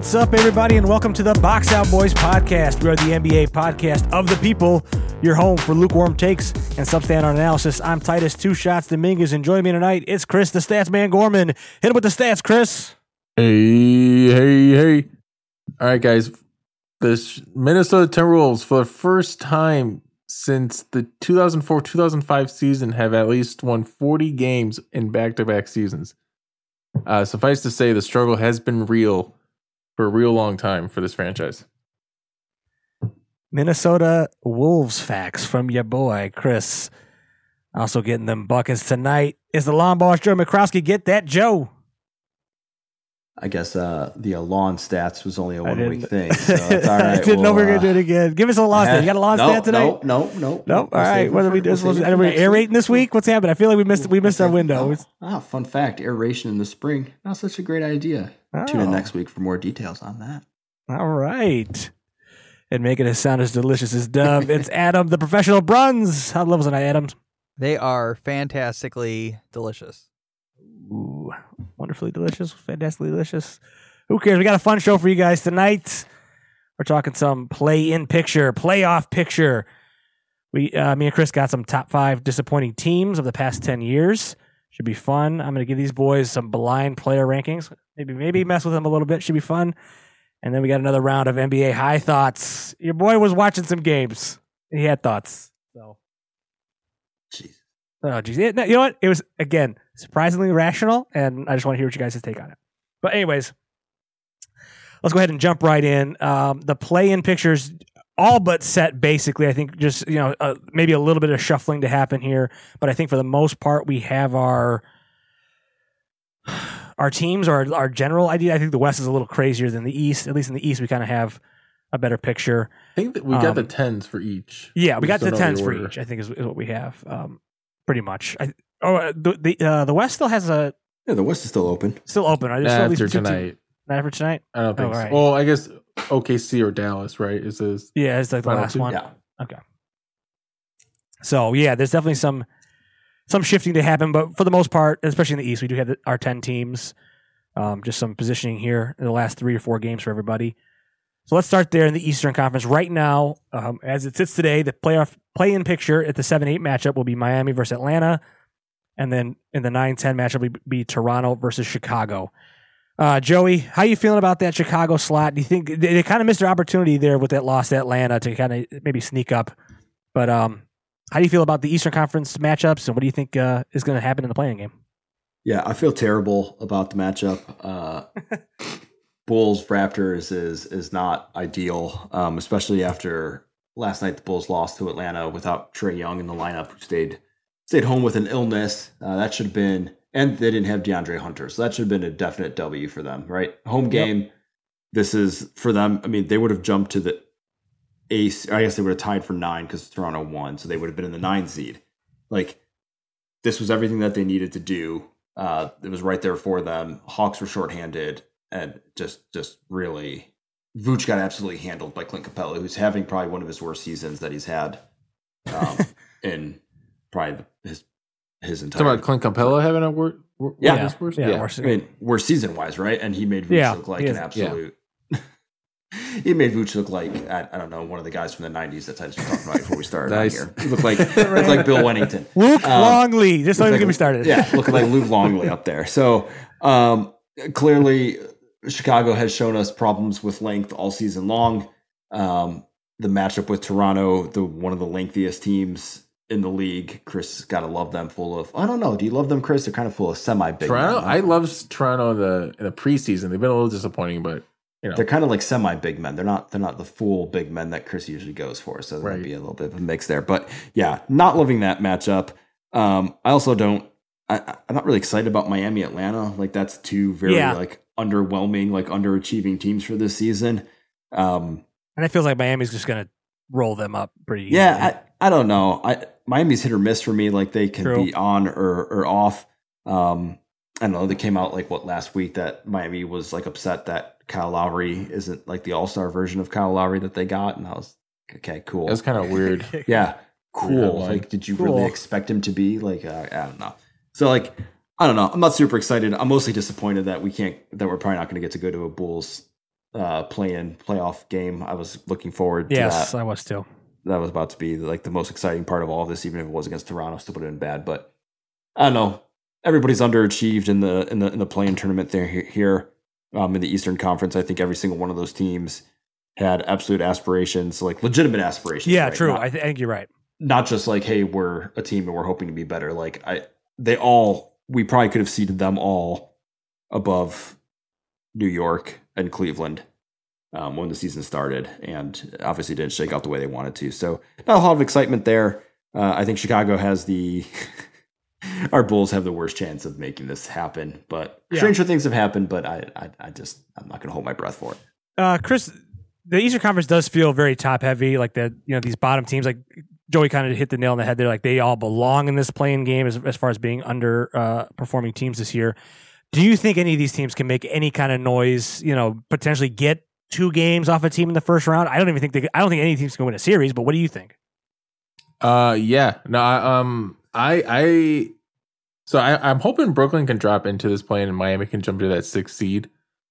What's up, everybody, and welcome to the Box Out Boys podcast. We are the NBA podcast of the people, your home for lukewarm takes and substandard analysis. I'm Titus Two Shots Dominguez, and joining me tonight, it's Chris, the Stats Man Gorman. Hit him with the stats, Chris. Hey, hey, hey. All right, guys. The Minnesota Timberwolves, for the first time since the 2004 2005 season, have at least won 40 games in back to back seasons. Uh, suffice to say, the struggle has been real for a real long time for this franchise. Minnesota Wolves facts from your boy, Chris. Also getting them buckets tonight is the boss, Joe McCroskey. Get that, Joe. I guess uh, the uh, lawn stats was only a one week thing. So it's all I didn't know we were going to do it again. Give us a lawn uh, stat. You got a lawn no, stat tonight? No, no, no. Nope. We'll All right. What are we doing? We'll are for we next aerating week. this week? What's happening? I feel like we missed we missed our window. Oh, ah, fun fact: aeration in the spring. Not such a great idea. Tune Oh. in next week for more details on that. All right. And making it sound as delicious as Dove. it's Adam, the professional Bruns. How levels tonight, Adam? They are fantastically delicious. Ooh, wonderfully delicious, fantastically delicious. Who cares? We got a fun show for you guys tonight. We're talking some play-in picture, playoff picture. We, uh, me and Chris got some top five disappointing teams of the past ten years. Should be fun. I'm going to give these boys some blind player rankings. Maybe, maybe mess with them a little bit. Should be fun. And then we got another round of NBA high thoughts. Your boy was watching some games. He had thoughts. So, Jeez. Oh geez, no, you know what? It was again surprisingly rational, and I just want to hear what you guys' take on it. But anyways, let's go ahead and jump right in. Um, the play-in pictures all but set basically. I think just you know uh, maybe a little bit of shuffling to happen here, but I think for the most part we have our our teams or our, our general idea. I think the West is a little crazier than the East. At least in the East, we kind of have a better picture. I think that we got the Um, tens for each. Yeah, we got the tens for each. I think is, is what we have. Um, pretty much. I, oh, uh, the the uh, the West still has a Yeah, the West is still open. still open. Right? There's still at After least two tonight. Not after tonight. I don't think Oh, so. right. Well, I guess OKC or Dallas, right? Is this Yeah, it's like the last two? one. Yeah. Okay. So yeah, there's definitely some some shifting to happen, but for the most part, especially in the East, we do have the, our ten teams. Um, just some positioning here in the last three or four games for everybody. So let's start there in the Eastern Conference right now. Um, as it sits today, the playoff play-in picture at the seven-eight matchup will be Miami versus Atlanta, and then in the nine-ten matchup will be, be Toronto versus Chicago. Uh, Joey, how are you feeling about that Chicago slot? Do you think they, they kind of missed their opportunity there with that loss to Atlanta to kind of maybe sneak up? But um, how do you feel about the Eastern Conference matchups, and what do you think uh, is going to happen in the play-in game? Yeah, I feel terrible about the matchup. Uh, Bulls Raptors is is not ideal, um, especially after last night the Bulls lost to Atlanta without Trae Young in the lineup, who stayed stayed home with an illness. Uh, that should have been, and they didn't have DeAndre Hunter, so that should have been a definite W for them, right? Home game. This is for them. I mean, they would have jumped to the ace. I guess they would have tied for nine because Toronto won, so they would have been in the nine seed. Like this was everything that they needed to do. Uh, it was right there for them. Hawks were shorthanded and just just really Vooch got absolutely handled by Clint Capela, who's having probably one of his worst seasons that he's had um, in probably his his entire. talking about Clint Capela having a word? Yeah. Yeah, worst? yeah, yeah. worse. I mean, worst season wise, right? And he made Vooch Yeah, look like an is- absolute. he made Vooch look like I, I don't know one of the guys from the '90s that I was talking about before we started on Nice. here. He looked like looked like Bill Wennington. Luke Um, Longley, just don't even Looks get me started. Yeah, looking like Luke Longley up there. So um, clearly, Chicago has shown us problems with length all season long. Um, the matchup with Toronto, the one of the lengthiest teams in the league. Chris got to love them. Full of I don't know. Do you love them, Chris? They're kind of full of semi big. Toronto. I love Toronto in the in the preseason. They've been a little disappointing, but you know, They're kind of like semi big men. They're not. They're not the full big men that Chris usually goes for. So there Right. might be a little bit of a mix there. But yeah, not loving that matchup. Um, I also don't. I, I- I'm not really excited about Miami Atlanta. Like that's two very Yeah. like underwhelming, like underachieving teams for this season. Um, and it feels like Miami's just going to roll them up pretty. yeah. I, I don't know. I Miami's hit or miss for me. Like they can True. be on or or off. Um, I don't know. They came out like what last week that Miami was like upset that Kyle Lowry isn't like the All Star version of Kyle Lowry that they got, and I was okay, cool. that's kind of weird. yeah, cool. headline. Like, did you Cool. really expect him to be like? Uh, I don't know. So like, I don't know. I'm not super excited. I'm mostly disappointed that we can't. That we're probably not going to get to go to a Bulls uh, play-in playoff game. I was looking forward to Yes, that. I was too. That was about to be like the most exciting part of all of this, even if it was against Toronto. Still put it in bad, but I don't know. Everybody's underachieved in the in the in the play-in tournament there here um, in the Eastern Conference. I think every single one of those teams had absolute aspirations, like legitimate aspirations. Yeah, right? true. Not- I, th- I think you're right. not just like hey we're a team and we're hoping to be better like i they all we probably could have seeded them all above new york and cleveland um, when the season started and obviously didn't shake out the way they wanted to so not a lot of excitement there uh, i think chicago has the our bulls have the worst chance of making this happen but Yeah. stranger things have happened but i i, I just i'm not going to hold my breath for it Uh, Chris, the Eastern Conference does feel very top heavy. Like the you know these bottom teams, like Joey kind of hit the nail on the head there. Like they all belong in this play-in game as, as far as being under uh, performing teams this year. Do you think any of these teams can make any kind of noise? You know, potentially get two games off a team in the first round. I don't even think they. I don't think any teams can win a series. But what do you think? Uh, yeah. No, I, um, I, I, so I, I'm hoping Brooklyn can drop into this play-in and Miami can jump to that sixth seed.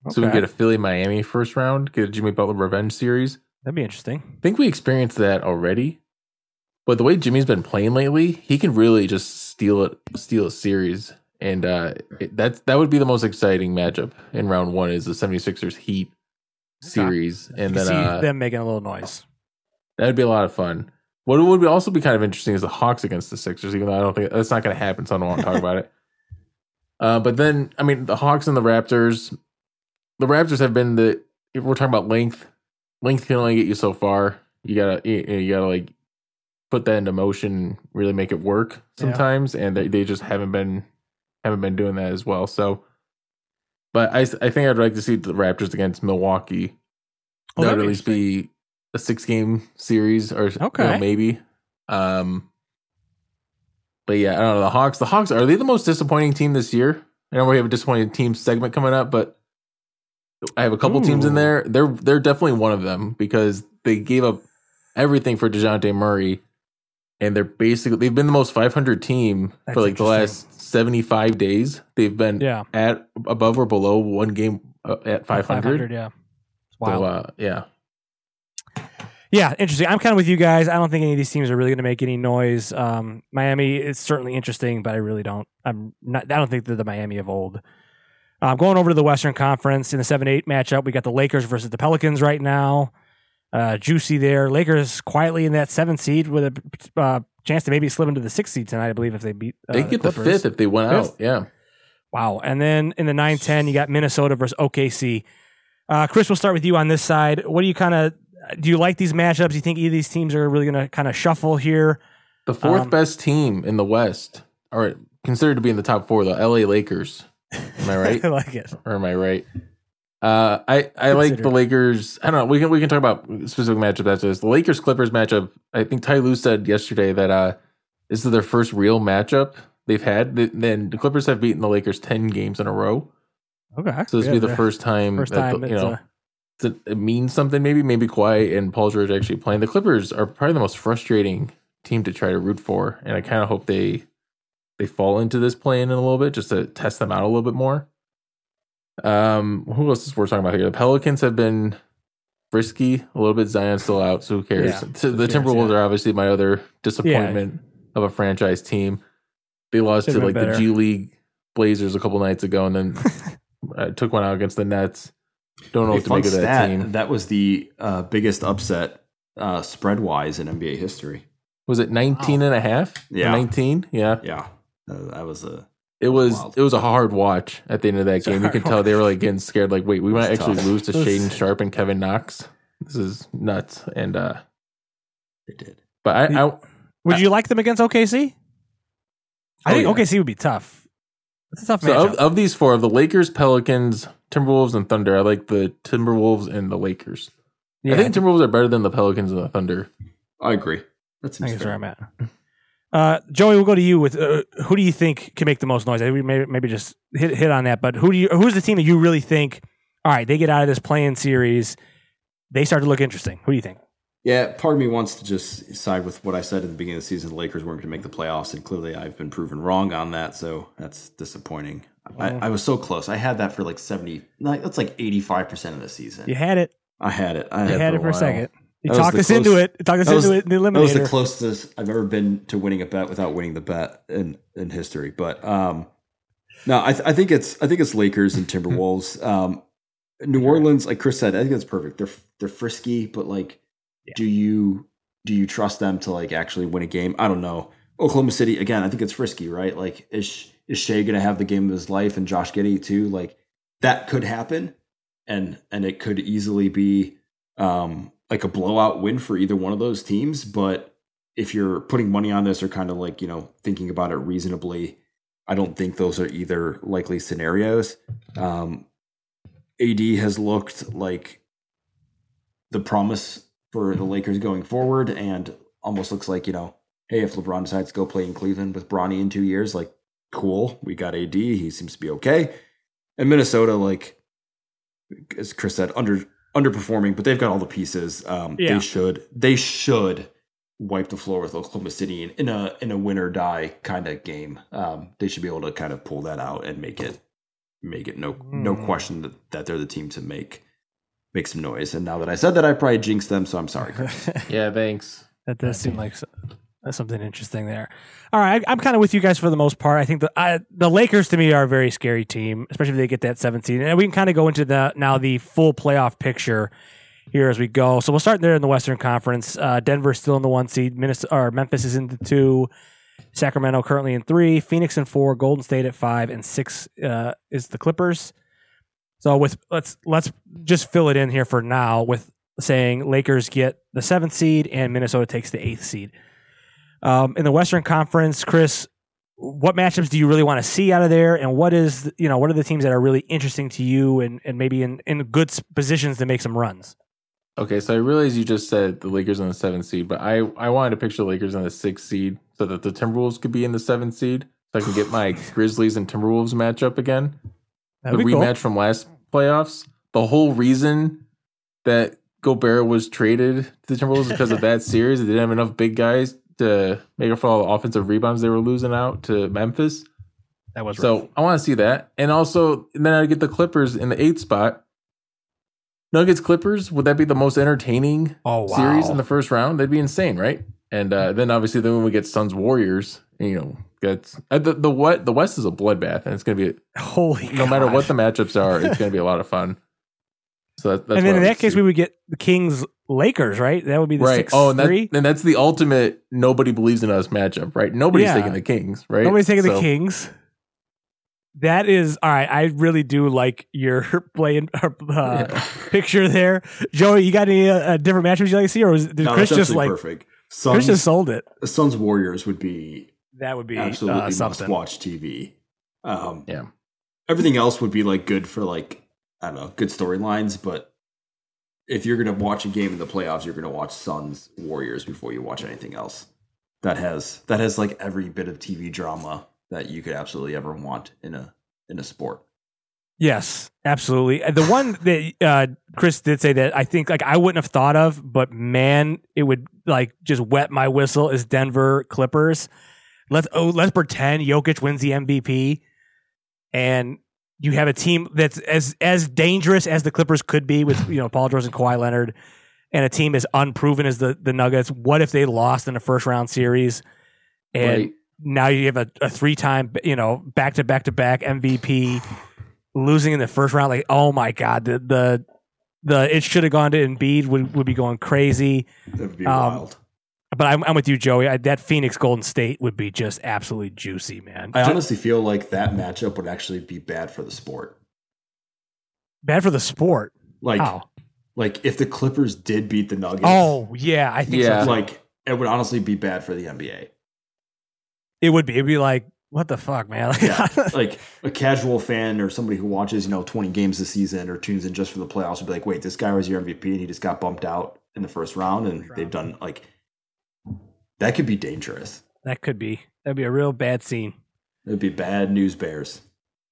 So we Okay. get a Philly Miami first round, get a Jimmy Butler revenge series. That'd be interesting. I think we experienced that already. But the way Jimmy's been playing lately, he can really just steal it, steal a series. And uh, it, that's that would be the most exciting matchup in round one is the 76ers Heat series, and You then see uh, them making a little noise. That'd be a lot of fun. What would also be kind of interesting is the Hawks against the Sixers, even though I don't think that's not going to happen, so I don't want to talk about it. Uh, but then, I mean, the Hawks and the Raptors, the Raptors have been the. If we're talking about length, length can only get you so far. You gotta, you, you gotta like put that into motion, really make it work Yeah. sometimes, and they, they just haven't been haven't been doing that as well. So, but I I think I'd like to see the Raptors against Milwaukee Oh, that that'd at least be a six game series or you know, Okay. maybe. Um, but yeah, I don't know. The Hawks, the Hawks, are they the most disappointing team this year? I know we have a disappointing team segment coming up, but I have a couple teams in there. They're they're definitely one of them because they gave up everything for Dejounte Murray, and they're basically they've been the most 500 team That's for like the last 75 days. They've been Yeah, at above or below one game uh, at 500. Yeah. Wow. So uh, yeah, Yeah, interesting. I'm kind of with you guys. I don't think any of these teams are really going to make any noise. Um, Miami is certainly interesting, but I really don't. I'm not. I don't think they're the Miami of old. Um, going over to the Western Conference in the seven eight matchup, we got the Lakers versus the Pelicans right now. Uh, juicy there. Lakers quietly in that seventh seed with a uh, chance to maybe slip into the sixth seed tonight. I believe if they beat uh, they get the Clippers. fifth if they went Fifth? out. Yeah. Wow. And then in the 9 10, you got Minnesota versus OKC. Uh, Chris, we'll start with you on this side. What do you kind of do? You like these matchups? Do you think either of these teams are really going to kind of shuffle here? The fourth Um, best team in the West, or considered to be in the top four, the LA Lakers. Am I right? I like it. or am I right? Uh, I I like the Lakers. I don't know. We can we can talk about specific matchups after this. The Lakers Clippers matchup. I think Ty Lue said yesterday that uh, this is their first real matchup they've had. Then the Clippers have beaten the Lakers ten games in a row. Okay. So this will be the first time First that time the, you know that it means something. Maybe maybe Kawhi and Paul George actually playing. The Clippers are probably the most frustrating team to try to root for, and I kind of hope they they fall into this play in a little bit just to test them out a little bit more. Um, who else is worth talking about here? The Pelicans have been frisky a little bit. Zion's still out, so who cares? Yeah, So who the cares, Timberwolves yeah. are obviously my other disappointment of a franchise team. They lost Should've to like better. the G League Blazers a couple nights ago, and then uh, took one out against the Nets. Don't know Hey, what to fun make of that stat, team. That was the uh, biggest upset uh, spread wise in NBA history. Was it 19 and a half? Yeah. 19? Yeah. Yeah, uh, that was a It was Wild. it was a hard watch at the end of that It's game. You hard could tell they were like getting scared like wait, we might actually tough. lose to It Shaedon Sharpe and Kevin Knox. This is nuts. And uh it did. but I, I Would you like them against OKC? I Oh, think yeah. OKC would be tough. It's a tough so matchup. of, of these four, of the Lakers, Pelicans, Timberwolves, and Thunder, I like the Timberwolves and the Lakers. yeah, I think Timberwolves are better than the Pelicans and the Thunder. I agree. That I seems that's where fair. I'm at. Uh, Joey, we'll go to you with uh, who do you think can make the most noise? We maybe, maybe just hit hit on that, but who do you who's the team that you really think? All right, they get out of this play-in series, they start to look interesting. Who do you think? Yeah, part of me wants to just side with what I said at the beginning of the season. The Lakers weren't going to make the playoffs, and clearly I've been proven wrong on that. So that's disappointing. I, I was so close. I had that for like seventy. Like, that's like eighty five percent of the season. You had it. I had it. I had, had it it for a second. Was talked us into it. You talked us was- into it in the That was the closest I've ever been to winning a bet without winning the bet in in history. But um, no, I, th- I think it's I think it's Lakers and Timberwolves. Um, New Orleans, like Chris said, I think that's perfect. They're they're frisky, but like, Yeah. do you do you trust them to like actually win a game? I don't know. Oklahoma City again. I think it's frisky, right? Like, is is Shai going to have the game of his life and Josh Giddey too? Like, that could happen, and and it could easily be um, like a blowout win for either one of those teams. But if you're putting money on this or kind of like, you know, thinking about it reasonably, I don't think those are either likely scenarios. Um, AD has looked like the promise for the Lakers going forward and almost looks like, you know, hey, if LeBron decides to go play in Cleveland with Bronny in two years, like, cool, we got AD. He seems to be okay. And Minnesota, like, as Chris said, under underperforming, but they've got all the pieces. Um, Yeah. They should they should wipe the floor with Oklahoma City in, in a in a win or die kind of game. Um, they should be able to kind of pull that out and make it make it no no Hmm. question that, that they're the team to make make some noise. And now that I said that, I probably jinxed them, so I'm sorry. Yeah, thanks. That does seem like s- that's something interesting there. All right, I, I'm kind of with you guys for the most part. I think the I, the Lakers to me are a very scary team, especially if they get that 17. And we can kind of go into the now the full playoff picture here as we go. So we'll start there in the Western Conference. Uh, Denver's still in the one seed. Minnesota or Memphis is in the two. Sacramento currently in three. Phoenix in four. Golden State at five, and six uh, is the Clippers. So with let's let's just fill it in here for now with saying Lakers get the seventh seed and Minnesota takes the eighth seed. Um, in the Western Conference, Chris, what matchups do you really want to see out of there, and what is you know what are the teams that are really interesting to you and and maybe in in good positions to make some runs? Okay, so I realize you just said the Lakers on the seventh seed, but I I wanted to picture the Lakers on the sixth seed so that the Timberwolves could be in the seventh seed, so I can get my Grizzlies and Timberwolves matchup again. That the be cool. rematch from last playoffs. The whole reason that Gobert was traded to the Timberwolves is because of that series. They didn't have enough big guys to make up for all the offensive rebounds they were losing out to Memphis. That was So rough. I want to see that, and also and then I get the Clippers in the eighth spot. Nuggets Clippers would that be the most entertaining oh wow. series in the first round? That'd be insane, right? And uh, then obviously then when we get Suns Warriors, you know, gets uh, the the what the West is a bloodbath, and it's gonna be Holy no matter what the matchups are, it's gonna be a lot of fun. So that, that's and then in that case, see. we would get the Kings Lakers, right? That would be the right. six Oh, and, that, and that's the ultimate nobody believes in us matchup, right? Nobody's Yeah. taking the Kings, right? Nobody's taking the Kings. That is all right. I really do like your playing uh, Yeah. picture there, Joey. You got any uh, different matchups you like to see, or was, did No, Chris just like perfect. Chris Suns, just sold it? Suns Warriors would be That would be absolutely uh, must something. watch TV. Um, Yeah. everything else would be like good for like I don't know, good storylines. But if you're gonna watch a game in the playoffs, you're gonna watch Suns Warriors before you watch anything else. That has that has like every bit of TV drama that you could absolutely ever want in a in a sport. Yes, absolutely. The one that uh, Chris did say that I think like I wouldn't have thought of, but man, it would like just wet my whistle is Denver Clippers. Let's oh let's pretend Jokic wins the MVP, and you have a team that's as as dangerous as the Clippers could be with you know Paul George and Kawhi Leonard, and a team as unproven as the the Nuggets. What if they lost in a first round series? And Right. now you have a, a three time, you know, back to back to back MVP losing in the first round. Like, oh my god, the the the it should have gone to Embiid would would be going crazy. That would be Um, wild. But I'm, I'm with you, Joey. I, that Phoenix Golden State would be just absolutely juicy, man. I honestly feel like that matchup would actually be bad for the sport. bad for the sport. Like How? like if the Clippers did beat the Nuggets, Oh yeah, I think Yeah. so. like it would honestly be bad for the NBA. It would be. It'd be like, what the fuck, man? Like, Yeah, like a casual fan or somebody who watches, you know, 20 games this season or tunes in just for the playoffs would be like, wait, this guy was your MVP and he just got bumped out in the first round and they've done like that could be dangerous. that could be. That'd be a real bad scene. It'd be bad news bears.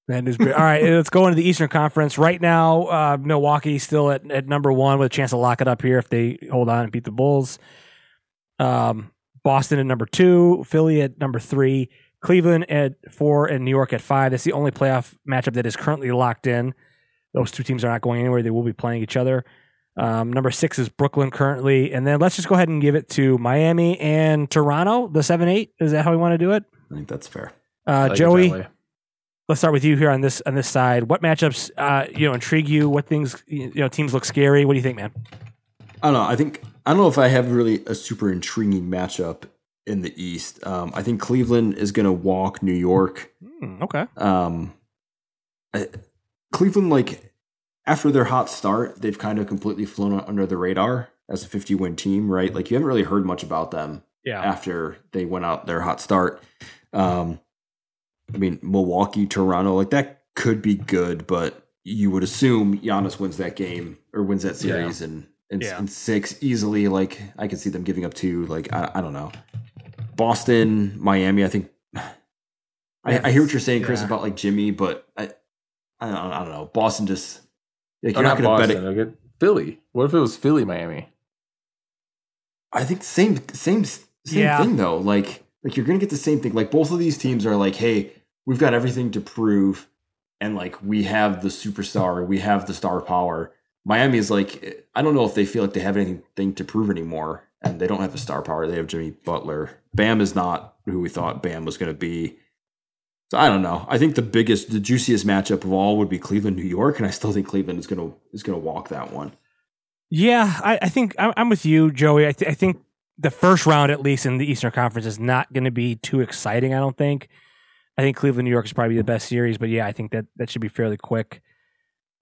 Bad news. bears. All right, let's go into the Eastern Conference right now. Uh, Milwaukee still at, at number one with a chance to lock it up here if they hold on and beat the Bulls. Um, Boston at number two, Philly at number three, Cleveland at four and New York at five. That's the only playoff matchup that is currently locked in. Those two teams are not going anywhere. They will be playing each other. Um, number six is Brooklyn currently. And then let's just go ahead and give it to Miami and Toronto, the 7 8. Is that how we want to do it? I think that's fair. Uh, like Joey, let's start with you here on this on this side. What matchups uh, you know intrigue you? What things you know teams look scary? What do you think, man? I don't know. I think I don't know if I have really a super intriguing matchup in the East. Um, I think Cleveland is going to walk New York. Hmm, okay. Um, I, Cleveland, like after their hot start, they've kind of completely flown under the radar as a 50 win team, right? Like you haven't really heard much about them Yeah. after they went out their hot start. Um, I mean, Milwaukee, Toronto, like that could be good, but you would assume Giannis wins that game or wins that series and in, Yeah. in six easily. Like I can see them giving up two. Like I, I don't know, Boston, Miami. I think I, I hear what you're saying, Chris, Yeah. about like Jimmy, but I, I don't, I don't know. Boston just like Oh, you're not, not going to bet Boston. it. okay. Philly. What if it was Philly, Miami? I think same same same Yeah. thing though. Like like you're gonna get the same thing. Like both of these teams are like, hey, we've got everything to prove, and like we have the superstar, we have the star power. Miami is like, I don't know if they feel like they have anything to prove anymore, and they don't have the star power. They have Jimmy Butler. Bam is not who we thought Bam was gonna be. So I don't know. I think the biggest, the juiciest matchup of all would be Cleveland, New York, and I still think Cleveland is gonna is gonna walk that one. Yeah, I, I think I'm, with you, Joey. I, th- I think the first round, at least in the Eastern Conference, is not going to be too exciting. I don't think. I think Cleveland, New York is probably the best series, but yeah, I think that that should be fairly quick.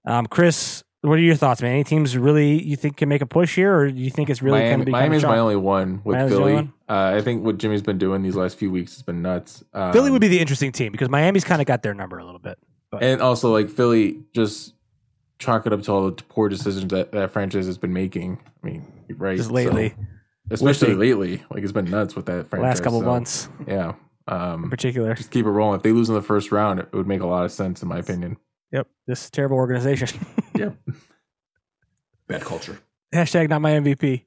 Um, Chris, what are your thoughts, man? Any teams really you think can make a push here, or do you think it's really going to Miami, be Miami's my only one with Miami's Philly. one? Uh, I think what Jimmy's been doing these last few weeks has been nuts. Um, Philly would be the interesting team because Miami's kind of got their number a little bit. and also like Philly just chalk it up to all the poor decisions that that franchise has been making. I mean, right? Just lately, So, especially With lately, like it's been nuts with that franchise. last couple so, months yeah. in Um, particular. just keep it rolling. If they lose in the first round, it would make a lot of sense in my opinion. Yep, this terrible organization. Yep. Bad culture. Hashtag not my MVP.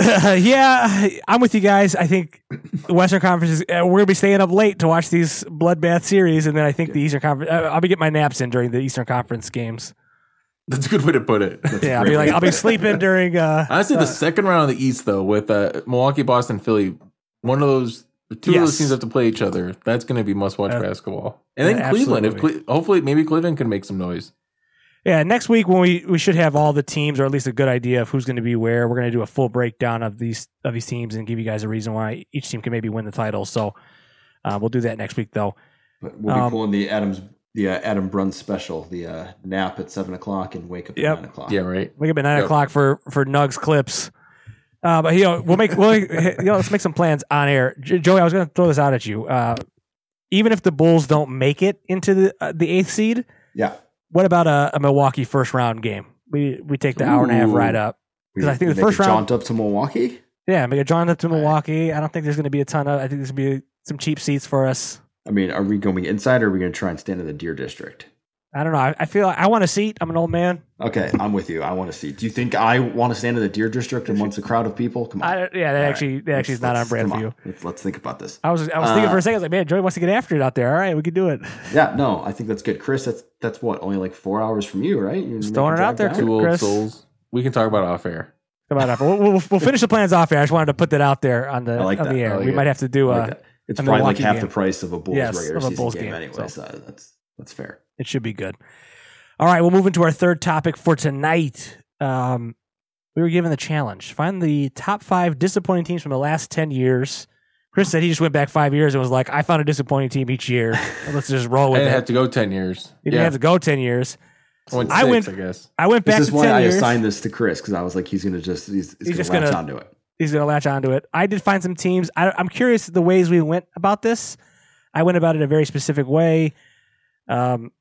yeah, I'm with you guys. I think the Western Conference is, uh, we're gonna be staying up late to watch these bloodbath series, and then I think the Eastern Conference. Uh, I'll be getting my naps in during the Eastern Conference games. That's a good way to put it. Yeah, I'll be like I'll be sleeping during. Uh, Honestly, uh, the second round of the East, though, with uh, Milwaukee, Boston, Philly, one of those, two of those teams have to play each other. That's going to be must-watch Uh, basketball. And then yeah, Cleveland, if. Cle- hopefully, maybe Cleveland can make some noise. yeah, next week when we we should have all the teams, or at least a good idea of who's going to be where. We're going to do a full breakdown of these of these teams and give you guys a reason why each team can maybe win the title. So uh, we'll do that next week, though. But we'll be Um, pulling the Adams, the uh, Adam Brun special, the uh, nap at seven o'clock and wake up at Yep. nine o'clock. Yeah, right. Wake up at nine Yep. o'clock for for Nugs clips. Uh, but you know, we'll make we'll you know let's make some plans on air. J- Joey, I was going to throw this out at you. Uh, even if the Bulls don't make it into the uh, the eighth seed, Yeah. what about a, a Milwaukee first round game? We we take the hour and a half Ooh. ride up. because I think the first round- jaunt up to Milwaukee. Yeah, make a John up to. Milwaukee. I don't think there's going to be a ton of. I think there's going to be some cheap seats for us. I mean, are we going inside or are we going to try and stand in the Deer District? I don't know. I, I feel like I want a seat. I'm an old man. Okay, I'm with you. I want a seat. Do you think I want to stand in the Deer District amongst a crowd of people? Come on. I, yeah, that All right. actually that actually is not on brand for you. Let's, let's think about this. I was I was thinking Uh, for a second. I was like, man, Joey wants to get after it out there. All right, we can do it. Yeah, no, I think that's good. Chris, that's that's what only like four hours from you, right? You're Just throwing it out there, down? Two old Chris. souls. We can talk about it off air. Come on, Alfred. We'll, we'll, we'll finish the plans off here. I just wanted to put that out there on the like on that. the air. like we it. might have to do I a. like that. It's probably like half game. the price of a Bulls Yes, regular of a season Bulls game, game, anyway. so. So that's that's fair. It should be good. All right, we'll move into our third topic for tonight. Um, we were given the challenge: find the top five disappointing teams from the last ten years. Chris said he just went back five years and was like, "I found a disappointing team each year. Let's just roll I with didn't it." have to go 10 years. you didn't yeah. have to go ten years. I went I went- I guess. I went back This is why I years. assigned this to Chris because I was like, he's gonna just he's, he's, He's just gonna latch gonna- onto it. he's going to latch onto it. I did find some teams. I, I'm curious the ways we went about this. I went about it a very specific way. Um,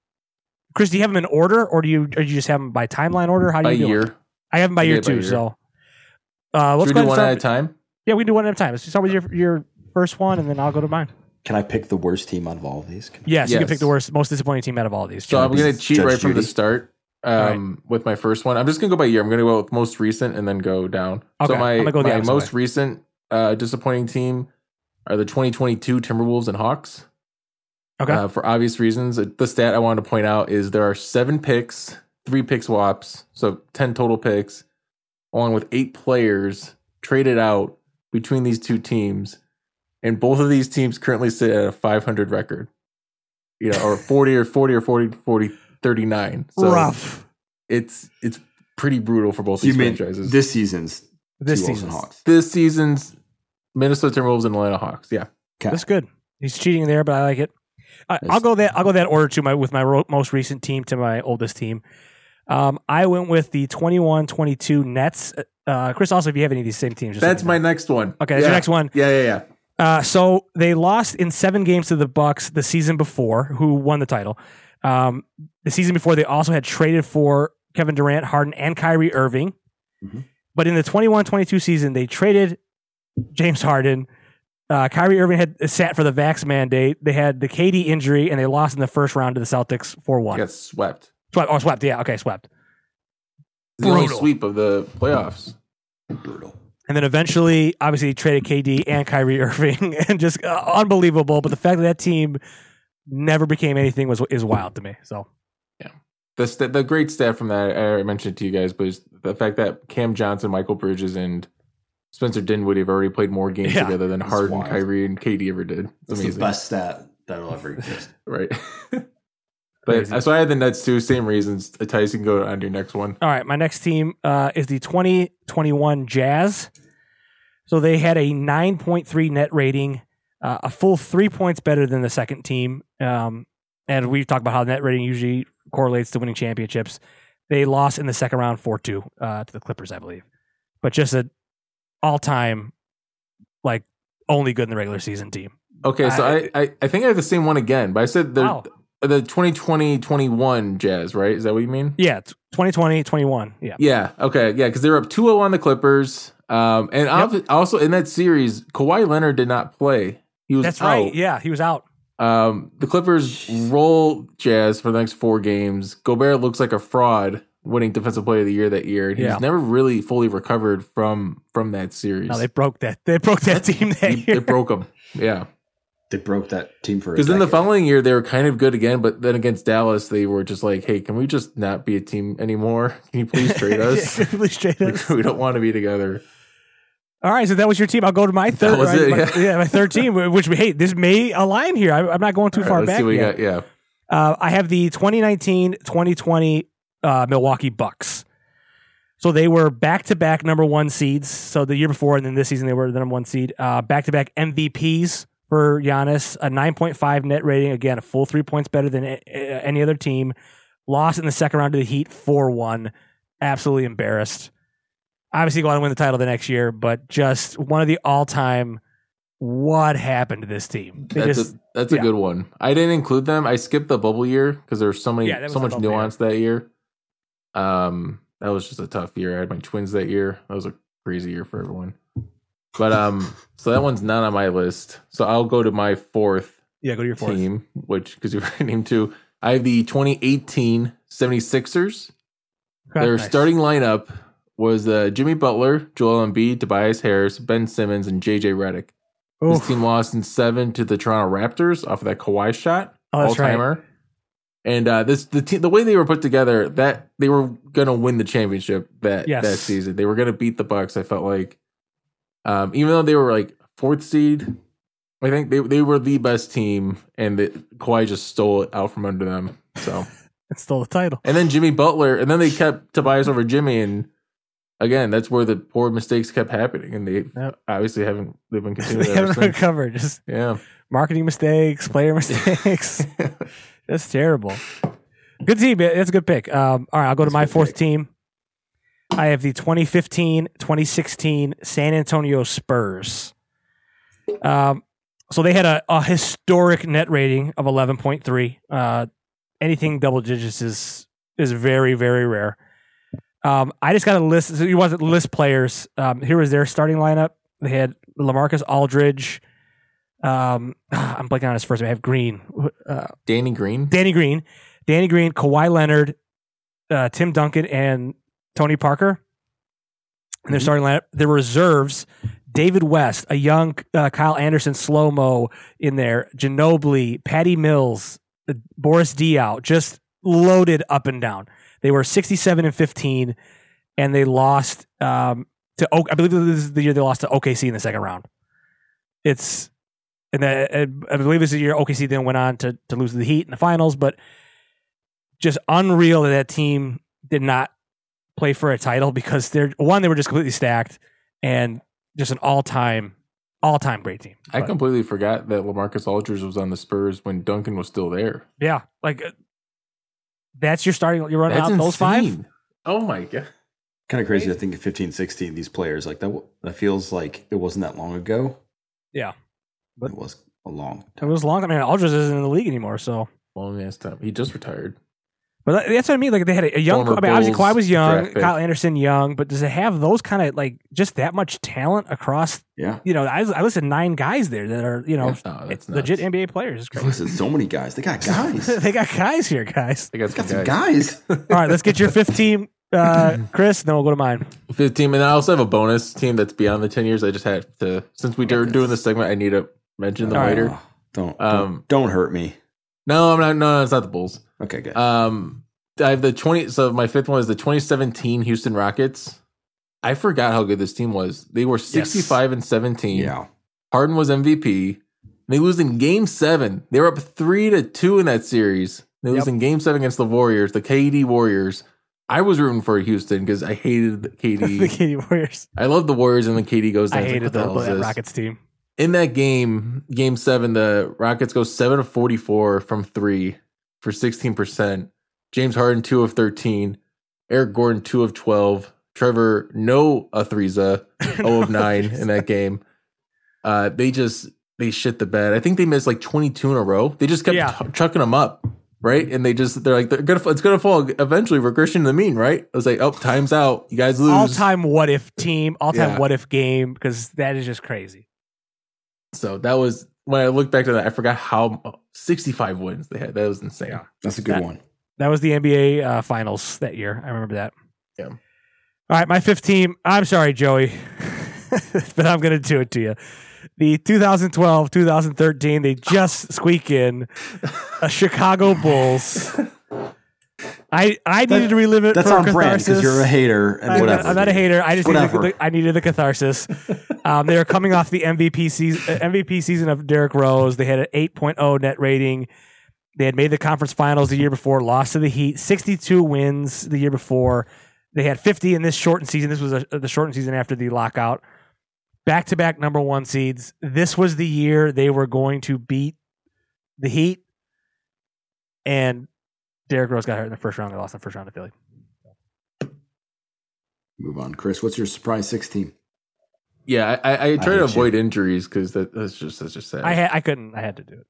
Chris, do you have them in order, or do you, or do you just have them by timeline order? How do By you do it? year. I have them by year did by two. year. So uh, let's Should go do one and at a time? Yeah, we can do one at a time. Let's start with your your first one, and then I'll go to mine. Can I pick the worst team out of all of these? Yes, you can pick the worst, most disappointing team out of all of these. So I'm going to cheat Judge right from the start um, with my first one. I'm just going to go by year. I'm going to go with most recent and then go down. Okay, So my, I'm gonna go the my opposite most way. recent uh, disappointing team are the 2022 Timberwolves and Hawks. Okay. Uh, for obvious reasons, Uh, the stat I wanted to point out is there are seven picks, three pick swaps, so 10 total picks, along with eight players traded out between these two teams. And both of these teams currently sit at a 500 record, you know, or 40 or 40 or 40, 40, 39. So Rough. it's it's pretty brutal for both You these mean franchises. this season's This T-Wolves Hawks? this season's Minnesota Timberwolves and Atlanta Hawks. Yeah. Okay. That's good. He's cheating there, but I like it. I, Nice. I'll go that. I'll go that order to my with my ro- most recent team to my oldest team. Um, I went with the 21-22 Nets. Uh, Chris, also, if you have any of these same teams, just That's my know. next one. Okay, that's yeah. your next one. Yeah, yeah, yeah. Uh, so they lost in seven games to the Bucks the season before, who won the title. Um, the season before, they also had traded for Kevin Durant, Harden, and Kyrie Irving. Mhm. But in the 21-22 season, they traded James Harden. Uh, Kyrie Irving had sat for the vax mandate. They had the KD injury, and they lost in the first round to the Celtics four one. Got swept. Swept. Oh, swept. Yeah. Okay, swept. The only Brutal. sweep of the playoffs. Brutal. And then eventually, obviously, traded KD and Kyrie Irving, and just uh, unbelievable. But the fact that that team never became anything was is wild to me. So yeah, The st- the great stat from that I mentioned to you guys was the fact that Cam Johnson, Mikal Bridges, and Spencer Dinwiddie have already played more games Yeah. together than That's Harden, wild. Kyrie, and KD ever did. It's That's amazing, the best stat that'll ever exist. right? but Amazing. so I had the Nets too. Same reasons. Tice, you can go on to your next one. All right, my next team uh, is the 2021 Jazz. So they had a 9.3 net rating, uh, a full three points better than the second team. Um, and we talked about how net rating usually correlates to winning championships. They lost in the second round 4 2 uh, to the Clippers, I believe. But just an all time, like, only good in the regular season team. Okay, so I- I, I, think I have the same one again, but I said the Wow. the 2020-21 Jazz, right? Is that what you mean? Yeah, 2020, 21. Yeah. Yeah. Okay. Yeah, because they were up 2-0 on the Clippers. Um, and al- also in that series, Kawhi Leonard did not play. He was That's out. right. Yeah, he was out. Um, the Clippers roll Jazz for the next four games. Gobert looks like a fraud, winning Defensive Player of the Year that year. And he's Yeah. never really fully recovered from from that series. No, they broke that. They broke that team that He- year. it broke them. Yeah, They broke that team for because then the decade. following year they were kind of good again, but then against Dallas they were just like, "Hey, can we just not be a team anymore? Can you please trade us? Yeah, please trade us. we don't want to be together." All right, so that was your team. I'll go to my third. was right? it, My- yeah. yeah. my third team. Which we hey, this may align here. I, I'm not going too All right, far let's back see what you yet. got. Yeah. Uh, I have the 2019-2020 uh, Milwaukee Bucks. So they were back-to-back number one seeds. So the year before and then this season they were the number one seed. Uh, back-to-back MVPs for Giannis. A 9.5 net rating. Again, a full three points better than a- a- any other team. Lost in the second round to the Heat 4-1. Absolutely embarrassed. Obviously going to win the title the next year, but just one of the all-time what happened to this team. They That's just a that's a good one. I didn't include them. I skipped the bubble year because there's so many Yeah, so much bubble year. nuance that year. Um, that was just a tough year. I had my twins that year. That was a crazy year for everyone. But um, so that one's not on my list. So I'll go to my fourth yeah, go to your fourth. team, which because you already named two. I have the 2018 76ers. Okay, Their nice. starting lineup was uh, Jimmy Butler, Joel Embiid, Tobias Harris, Ben Simmons, and JJ Redick. This team lost in seven to the Toronto Raptors off of that Kawhi shot, Oh, all that's right. And uh, this the team, the way they were put together, that they were gonna win the championship that Yes. that season. They were gonna beat the Bucks. I felt like, um, even though they were like fourth seed, I think they they were the best team, and the, Kawhi just stole it out from under them. So, It stole the title. and then Jimmy Butler, and then they kept Tobias over Jimmy, and again, that's where the poor mistakes kept happening, and they Yep. obviously haven't they've been they continuing ever haven't since. recovered. Just Yeah. marketing mistakes, player mistakes. That's terrible. Good team. That's a good pick. Um, all right, I'll go to That's a my fourth pick. team. I have the 2015 2016 San Antonio Spurs. Um, so they had a, a historic net rating of 11.3. Uh, anything double digits is is very, very rare. Um, I just got a list. So you want to list players. Um, here was their starting lineup. They had Lamarcus Aldridge. Um, I'm blanking on his first name. I have Green. Uh, Danny Green. Danny Green, Danny Green, Kawhi Leonard, uh, Tim Duncan, and Tony Parker. And their Mhm. starting lineup, their reserves: David West, a young uh, Kyle Anderson slow mo in there, Ginobili, Patty Mills, uh, Boris Diaw, just loaded up and down. They were 67 and 15, and they lost um, to O- I believe this is the year they lost to OKC in the second round. It's and that, I believe this is the year OKC then went on to to lose to the Heat in the finals, but just unreal that that team did not play for a title because they're one they were just completely stacked and just an all time all time great team. I But, completely forgot that Lamarcus Aldridge was on the Spurs when Duncan was still there. yeah, like uh, that's your starting. You're running That's out those five. Oh my god. Kind of crazy to think of 15, 16, these players like that. That feels like it wasn't that long ago. Yeah. But it was a long It was long. I mean, Aldridge isn't in the league anymore, so. Long ass time. He just retired. But that- that's what I mean. Like they had a, a young. Former I mean, obviously Bulls Kawhi was young. Kyle Anderson young, but does it have those kind of like just that much talent across? Yeah. You know, I, I listed nine guys there that are you know Oh, that's legit. NBA players. It's crazy. Listen, so many guys. They got guys. they they got guys here, guys. I got, got some some guys. guys. All right, let's get your fifth team, uh, Chris. Then we'll go to mine. 15. And I also have a bonus team that's beyond the 10 years. I just had to, since we were doing this segment, I need to mention them All right. later. Don't, Um, don't don't hurt me. No, I'm not. No, it's not the Bulls. Okay, good. Um, I have the 20. So my fifth one is the 2017 Houston Rockets. I forgot how good this team was. They were 65 and 17. yeah. Harden was MVP. They lose in game seven. They were up three to two in that series. They lose in game seven against the Warriors, the KD Warriors. I was rooting for Houston because I hated the the KD. Warriors. I love the Warriors, and then KD goes down. I It's like, hated what the the, hell is that this? Rockets team. In that game, game seven, the Rockets go seven of 44 from three for 16%. James Harden, two of 13. Eric Gordon, two of 12. Trevor, no a threesa, 0 of 9 in that game. Uh, they just they shit the bed. I think they missed like 22 in a row. They just kept Yeah. t- chucking them up, right? And they just they're like they're gonna it's gonna fall eventually regression to the mean, right? I was like, oh, time's out. You guys lose. All time what if team, all time Yeah. what if game, because that is just crazy. So that was when I look back to that, I forgot how 65 wins they had. That was insane. Yeah. That's a good That- one. That was the NBA uh, finals that year. I remember that. Yeah. All right, my fifth team. I'm sorry, Joey, but I'm going to do it to you. The 2012 2013, they just squeak in a Chicago Bulls. I I needed to relive it That's on brand because you're a hater and I'm, whatever. not, I'm not a hater. I just needed the, I needed the catharsis. Um, they were coming off the MVP season, uh, MVP season of Derrick Rose. They had an 8.0 net rating. They had made the conference finals the year before, lost to the Heat, 62 wins the year before. They had 50 in this shortened season. This was a, the shortened season after the lockout. Back to back number one seeds. This was the year they were going to beat the Heat. And Derrick Rose got hurt in the first round. They lost in the first round to Philly. Move on, Chris. What's your surprise six team? Yeah, I, I, I try hate to you. avoid injuries because that, that's just that's just sad. I had I couldn't. I had to do it.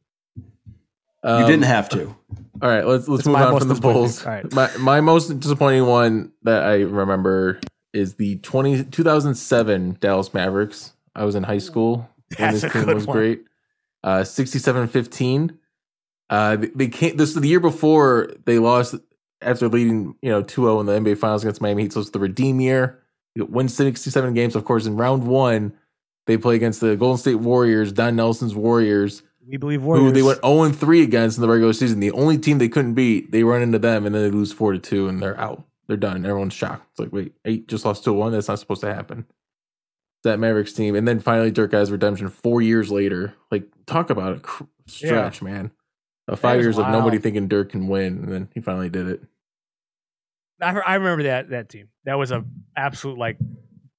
You Um, didn't have to. All right, let's let's It's move on most from the. Bulls. All right. My my most disappointing one that I remember is the 20, 2007 Dallas Mavericks. I was in high school when That's this a team good was one. great. Uh 67-15. Uh they- came this is the year before they lost after leading, you know, 2-0 in the NBA finals against Miami Heat. So it's the redeem year. You win 67 games. Of course, in round one, they play against the Golden State Warriors, Don Nelson's Warriors We believe Warriors. who they went 0 and 3 against in the regular season. The only team they couldn't beat, they run into them and then they lose 4 to 2 and they're out. They're done. Everyone's shocked. It's like, wait, eight just lost 2 1. That's not supposed to happen. That Mavericks team. And then finally, Dirk has redemption four years later. Like, talk about a cr- stretch, man. Uh, five is years of nobody thinking Dirk can win. And then he finally did it. I, I remember that that team. That was a absolute like.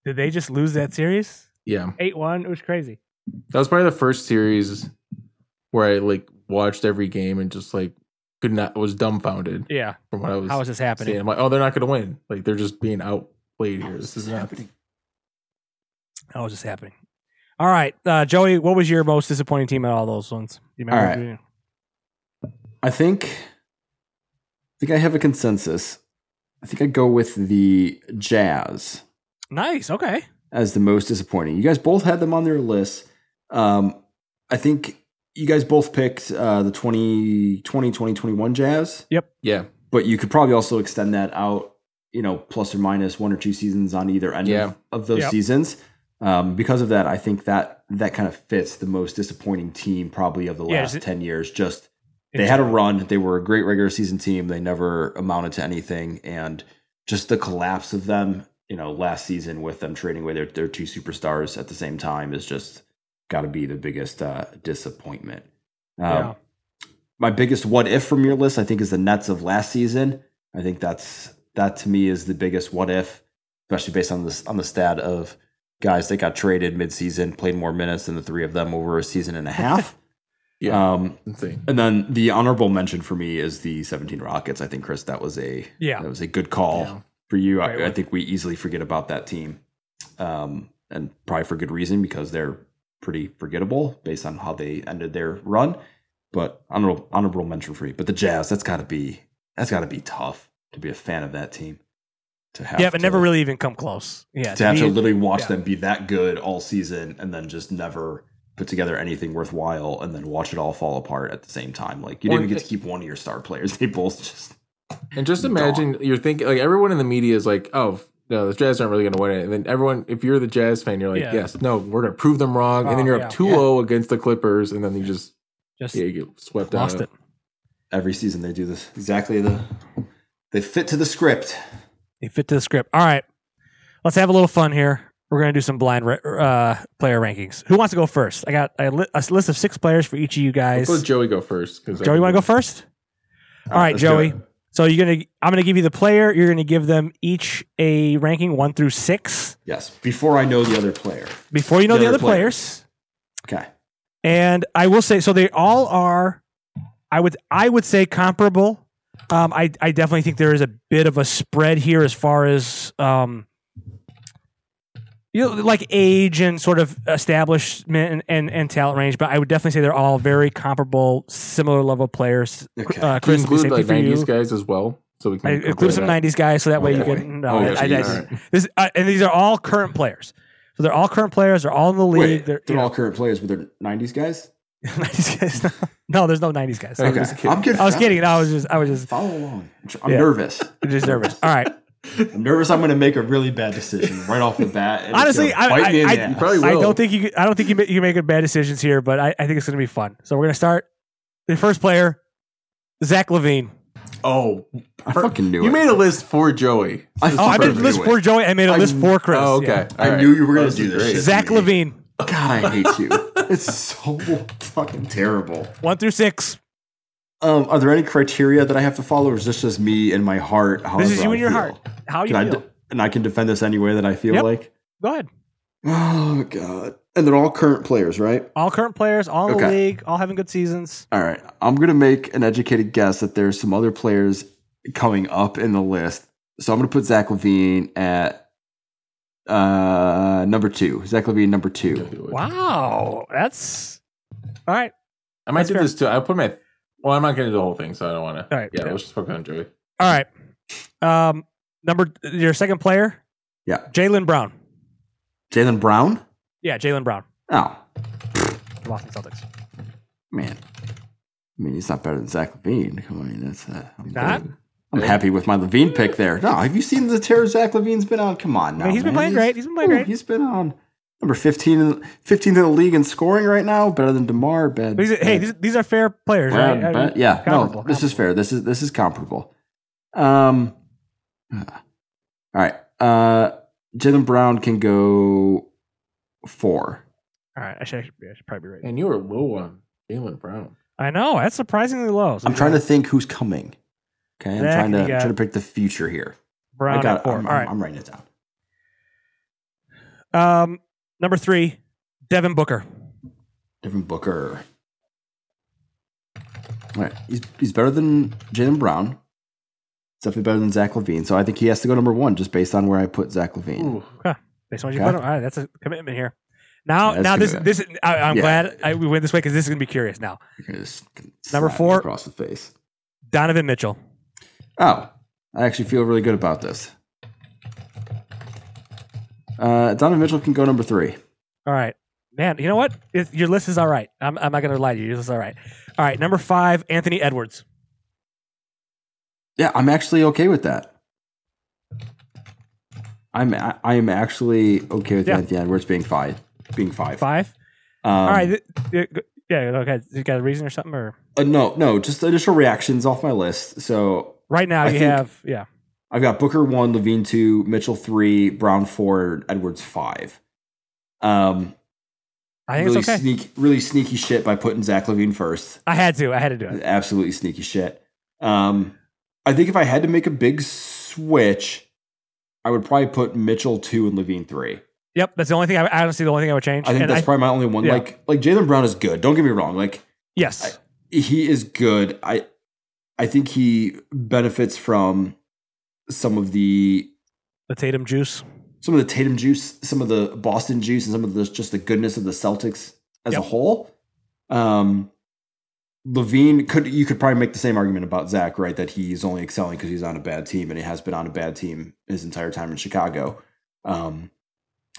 Did they just lose that series? Yeah. Eight one. It was crazy. That was probably the first series where I like watched every game and just like could not, was dumbfounded Yeah. from what I was How is this happening? seeing. I'm like, oh, they're not going to win. Like, they're just being outplayed here. This is not How is this happening? All right, uh, Joey. What was your most disappointing team at all those ones? Do you All remember? I think I think I have a consensus. I think I go with the Jazz Nice. Okay. as the most disappointing. You guys both had them on their list. Um, I think you guys both picked uh, the 2020 2021 Jazz, Yep. Yeah. but you could probably also extend that out, you know, plus or minus one or two seasons on either end Yeah. of, of those Yep. seasons. Um, because of that, I think that that kind of fits the most disappointing team probably of the last is it- ten years. Just they had a run. They were a great regular season team. They never amounted to anything, and just the collapse of them. You know, last season with them trading away their their two superstars at the same time is just got to be the biggest uh, disappointment. Um, Yeah. My biggest what if from your list, I think, is the Nets of last season. I think that's that to me is the biggest what if, especially based on this on the stat of guys that got traded midseason, played more minutes than the three of them over a season and a half. Yeah, Um, insane. and then the honorable mention for me is the 17 Rockets. I think Chris, that was a Yeah. that was a good call Yeah. for you. Great I, I think we easily forget about that team, um, and probably for good reason because they're pretty forgettable based on how they ended their run. But honorable honorable mention for you. But the Jazz, that's got to be that's got to be tough to be a fan of that team. To have Yeah, but to, never really even come close. Yeah. to have to literally watch yeah. them be that good all season and then just never put together anything worthwhile and then watch it all fall apart at the same time. Like you didn't even get to keep one of your star players. They both just And just imagine you're thinking like everyone in the media is like, oh no, the Jazz aren't really going to win it. And then everyone, if you're the Jazz fan, you're like, Yeah. yes, no, we're going to prove them wrong. and Oh, then you're yeah. up 2-0 against the Clippers, and then you just just yeah, you get swept lost out. it. every season they do this exactly the they fit to the script. They fit to the script. All right. Let's have a little fun here. We're going to do some blind uh, player rankings. Who wants to go first? I got a, li- a list of six players for each of you guys. Let's let Joey go first. Joey, you want to go first? All right, Joey. it. So you're gonna, I'm gonna give you the player. You're gonna give them each a ranking one through six Yes. Before I know the other player. before you know The the, other other player. players. Okay. And I will say, so they all are. I would, I would say comparable. Um, I, I definitely think there is a bit of a spread here as far as, um, you know, like age and sort of establishment and, and, and talent range. But I would definitely say they're all very comparable, similar level players. Okay. Uh, Can Chris, you include like thing for you. 90s guys as well? So we can I include some '90s guys, so that way you Okay. get no. Oh, I, yeah, I, geez. I- All right. this uh, and these are all current players. So they're all current players. They're all in the league. Wait, they're they're you all know, current players, but they're 90s guys? 90s guys. No, there's no '90s guys. I'm Okay. just kidding. I'm kidding. I was kidding. I was just, I was just, Follow along. I'm Yeah. nervous. just nervous. All right. I'm nervous I'm going to make a really bad decision right off the bat. and Honestly, gonna I- bite me in I- the I- ass. probably I don't think you. could- I don't think you ma- you make bad decisions here, but I, I think it's going to be fun. So we're going to start. The first player, Zach LaVine. Oh, I fucking knew you it. You made a list for Joey. I Oh, I made a list knew for. Joey. I made a I list for Chris. Oh, okay. Yeah. I All knew you were Oh, going to do this great. shit. Zach. LaVine, God, I hate you. it's so fucking terrible. one through six. Um, are there any criteria that I have to follow, or is this just me in my heart? This is you I in your feel? heart. How you Can I feel? de- and I can defend this any way that I feel Yep. like. Go ahead. Oh God! And they're all current players, right? All current players, all in the league, all having good seasons. All right. I'm gonna make an educated guess that there's some other players coming up in the list. So I'm gonna put Zach LaVine at uh number two. Zach LaVine number two. Wow, that's all right. I might That's do fair. this too. I'll put my. Well, I'm not going to do the whole thing, so I don't want to. All right, Yeah, yeah. let's just focus on Joey. All right. Um, number your second player, Yeah. Jaylen Brown. Jaylen Brown. Yeah, Jaylen Brown, Oh the Boston Celtics. man. I mean, he's not better than Zach LaVine. Come on, that's uh, I'm, Not? I'm happy with my LaVine pick there. No, have you seen the tear Zach LaVine's been on? Come on, now, I mean, he's been man. playing great. He's been playing Ooh, great. He's been on number 15, in- 15th in the league in scoring right now. Better than Demar. Bad. But he's- hey, these, these are fair players, Well, right? I but- yeah, no, this is fair. This is this is comparable. Um, all right. Uh, Jaylen Brown can go four. All right, I should, I should probably be right. And you were low on Jaylen Brown. I know that's surprisingly low. So I'm trying to think who's coming. Okay, I'm trying to you trying to pick the future here. Brown I got. at 4 I'm, All right. I'm writing it down. Um, number three, Devin Booker. Devin Booker. All right, he's he's better than Jaylen Brown. He's definitely better than Zach LaVine. So I think he has to go number one just based on where I put Zach LaVine. Ooh. Based on what you Okay. put him. All right, that's a commitment here. Now, That's now this commitment. this I, I'm Yeah. glad I, we went this way because this is gonna be curious now. You're gonna just Number four. across the face. Donovan Mitchell. Oh, I actually feel really good about this. Uh, Donovan Mitchell can go number three. All right, man. You know what? It, your list is all right. I'm, I'm not gonna lie to you. Your list is all right. All right, number five, Anthony Edwards. Yeah, I'm actually okay with that. I'm I am actually okay with Yeah. Anthony Edwards being five. Being five. Five. Um, All right. Yeah. Okay. You got a reason or something, or Uh, no, no, just initial reactions off my list. So right now I you have yeah. I've got Booker one, LaVine two, Mitchell three, Brown four, Edwards five. Um, I think really it's okay. sneak, really sneaky shit by putting Zach LaVine first. I had to. I had to do it. Absolutely sneaky shit. Um, I think if I had to make a big switch, I would probably put Mitchell two and LaVine three. Yep. That's the only thing. I honestly the only thing I would change. I think And that's probably my only one. yeah. Like, like Jaylen Brown is good. Don't get me wrong. Like, yes. he is good. I I think he benefits from some of the the Tatum juice. some of the Tatum juice, some of the Boston juice, and some of the just the goodness of the Celtics as a whole. Um, LaVine could you could probably make the same argument about Zach, right? That he's only excelling because he's on a bad team, and he has been on a bad team his entire time in Chicago. Um,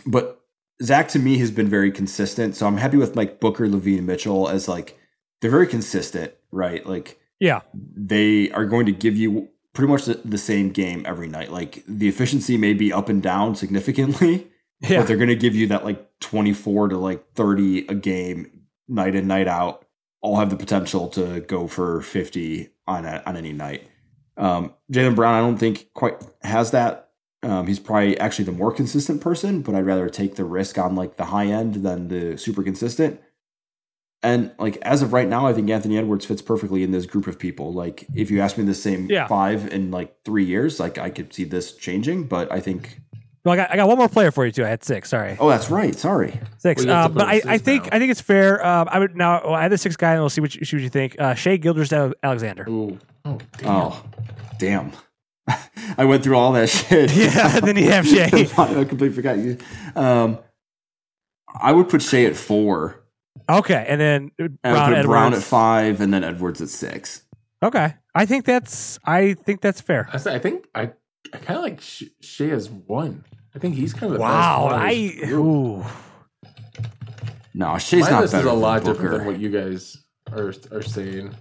but Zach to me has been very consistent, so I'm happy with like Booker, LaVine, Mitchell as like they're very consistent, right? Like Yeah. they are going to give you pretty much the, the same game every night. Like the efficiency may be up and down significantly, Yeah. but they're going to give you that like 24 to like 30 a game night in night out all have the potential to go for 50 on a, on any night um, jaylen brown i don't think quite has that um, he's probably actually the more consistent person but i'd rather take the risk on like the high end than the super consistent and like as of right now i think anthony edwards fits perfectly in this group of people like if you ask me the same Yeah. five in like three years like i could see this changing but i think Well, I got I got one more player for you too. I had six. Sorry, oh that's right sorry six. Well, Uh, but I, him I think now. I think it's fair. Um, I would now. Well, I had the six guy, and we'll see what you, see what you think. Uh, Shea Gilders Alexander. Ooh. Oh, damn. Oh, damn. I went through all that shit. Yeah, then you have Shai. I completely forgot you. Um, I would put Shai at four. Okay, and then And Brown I put Edwards. Brown at five, and then Edwards at six. Okay, I think that's I think that's fair. I, say- I think I, I kind of like Sh- Shai as one. I think he's kind of the Wow, best. one I this group. ooh. No, Shai's My not list better is a than lot Booker. different than what you guys are are saying.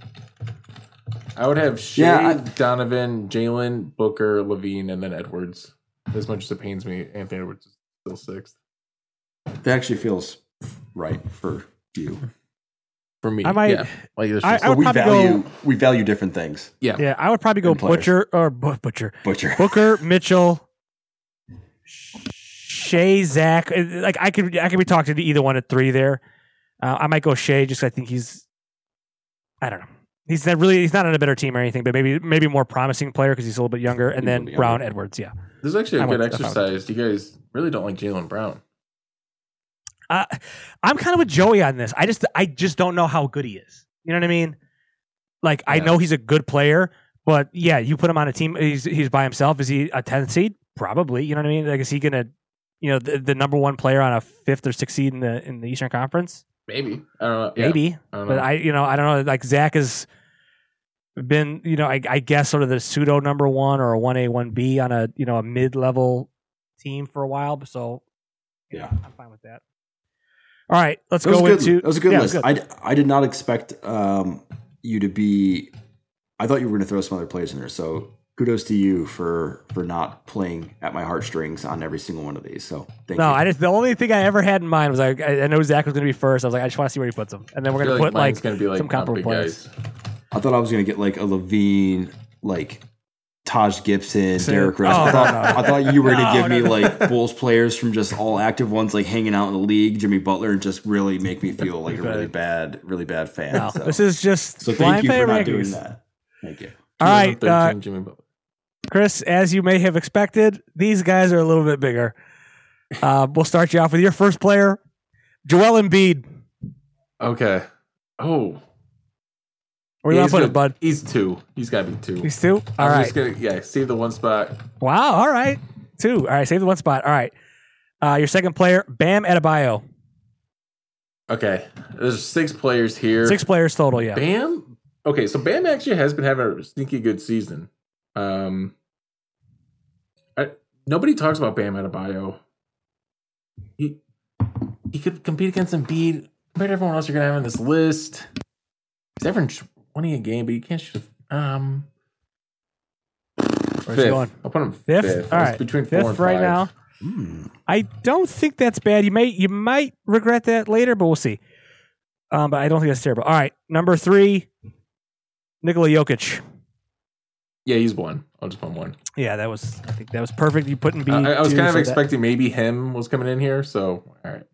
I would have Shai, Yeah, I- Donovan, Jaylen, Booker, LaVine, and then Edwards. As much as it pains me, Anthony Edwards is still sixth That actually feels right for you. for me. I might- yeah, like it's I- just, I would we probably value go- we value different things. yeah. Yeah, I would probably go Butcher or Bu- Butcher, Butcher. Booker, Mitchell, Shai, Zach. Uh, Like I could I could be talking to either one at three there. Uh, I might go Shai just 'cause I think he's I don't know. He's not really he's not on a better team or anything, but maybe maybe more promising player because he's a little bit younger. And He's then Brown younger. Edwards, yeah. This is actually a I good would- I would- exercise. You guys really don't like Jaylen Brown. Uh, I'm kind of with Joey on this. I just I just don't know how good he is. You know what I mean? Like I know he's a good player, but yeah, you put him on a team. He's he's by himself. Is he a 10th seed? Probably. You know what I mean? Like is he gonna, you know, the, the number one player on a fifth or sixth seed in the in the Eastern Conference? Maybe I don't know. Yeah, Maybe, I don't but. I you know I don't know. Like Zach has been you know I, I guess sort of the pseudo number one or a one A one B on a you know a mid level team for a while. So Yeah. I'm fine with that. All right, let's That go good. into that was a good yeah, list. was I, I did not expect um, you to be. I thought you were going to throw some other players in there. So kudos to you for for not playing at my heartstrings on every single one of these. So thank No, you. I just the only thing I ever had in mind was like I, I know Zach was going to be first. I was like, I just want to see where he puts him, and then we're going feel to put mine's like, gonna be like some not comparable big players. guys. I thought I was going to get like a LaVine, like Taj Gibson, Same. Derrick Rose. Oh, I, thought, no, no. I thought you were going to No, give me no, no. like Bulls players from just all active ones, like hanging out in the league, Jimmy Butler, and just really make me feel like a really bad, really bad fan. No, so this is just so thank you for not rankings. doing that. Thank you. All right, 2013 uh, Jimmy Butler. Chris, as you may have expected, these guys are a little bit bigger. Uh, we'll start you off with your first player, Joel Embiid. Okay. Oh, where gonna put it, bud? He's two. He's got to be two. He's two. All I'm right. Gonna, yeah, save the one spot. Wow. All right. Two. All right. Save the one spot. All right. Uh, your second player, Bam Adebayo. Okay. There's six players here. Six players total. Yeah. Bam. Okay. So Bam actually has been having a sneaky good season. Um. I, nobody talks about Bam Adebayo. He he could compete against Embiid. Compared to everyone else you're gonna have on this list, he's everyone? 20 a game, but you can't shoot. Um, fifth. going? I'll put him fifth. fifth. Between four and right five. now. Mm. I don't think that's bad. You may you might regret that later, but we'll see. Um, but I don't think that's terrible. All right, number three, Nikola Jokic. Yeah, he's one. I'll just put one. Yeah, that was. I think that was perfect. You put in B. Uh, I, I was kind of expecting that. maybe him was coming in here. So all right.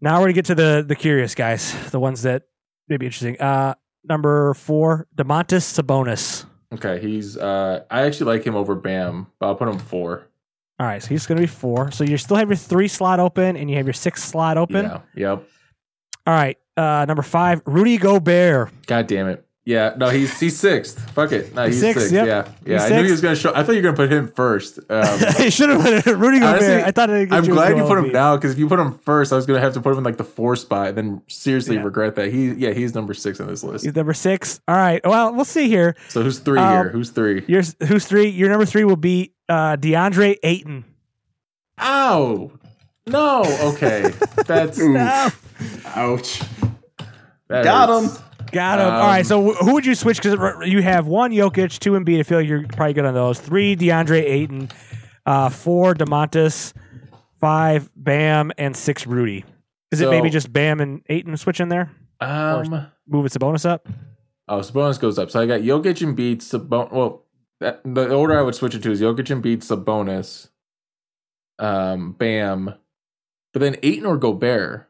Now we're gonna get to the the curious guys, the ones that may be interesting. Uh, number four, Domantas Sabonis. Okay, he's. uh I actually like him over Bam, but I'll put him four. All right, so he's gonna be four. So you still have your three slot open, and you have your six slot open. Yeah. Yep. All right, uh, number five, Rudy Gobert. God damn it. Yeah. No, he's he's sixth. Fuck it. No, he's Sixth, sixth. yep. Yeah. Yeah. He's I knew he was gonna show. I thought you were gonna put him first. Um, I should have put it- Rudy Gobert. Honestly, I thought it'd get I'm you glad you put him B. now because if you put him first, I was gonna have to put him in like the four spot, then seriously Yeah. regret that. He yeah, he's number six on this list. He's number six. All right. Well, we'll see here. So who's three Um, here? Who's three? Your who's three? Your number three will be uh, DeAndre Ayton. Ow! No. Okay. That's Ooh. No. Ouch. that Got hurts. him. Got him. Um, All right. So who would you switch? Because you have one Jokic, two Embiid. I feel like you're probably good on those. Three DeAndre Ayton, uh, four Domantas, five Bam, and six Rudy. Is it maybe just Bam and Ayton switch in there? Um. Move Sabonis up. Oh, Sabonis goes up. So I got Jokic Embiid Sabonis. Well, that, the order I would switch it to is Jokic Embiid Sabonis. Um, Bam, but then Ayton or Gobert.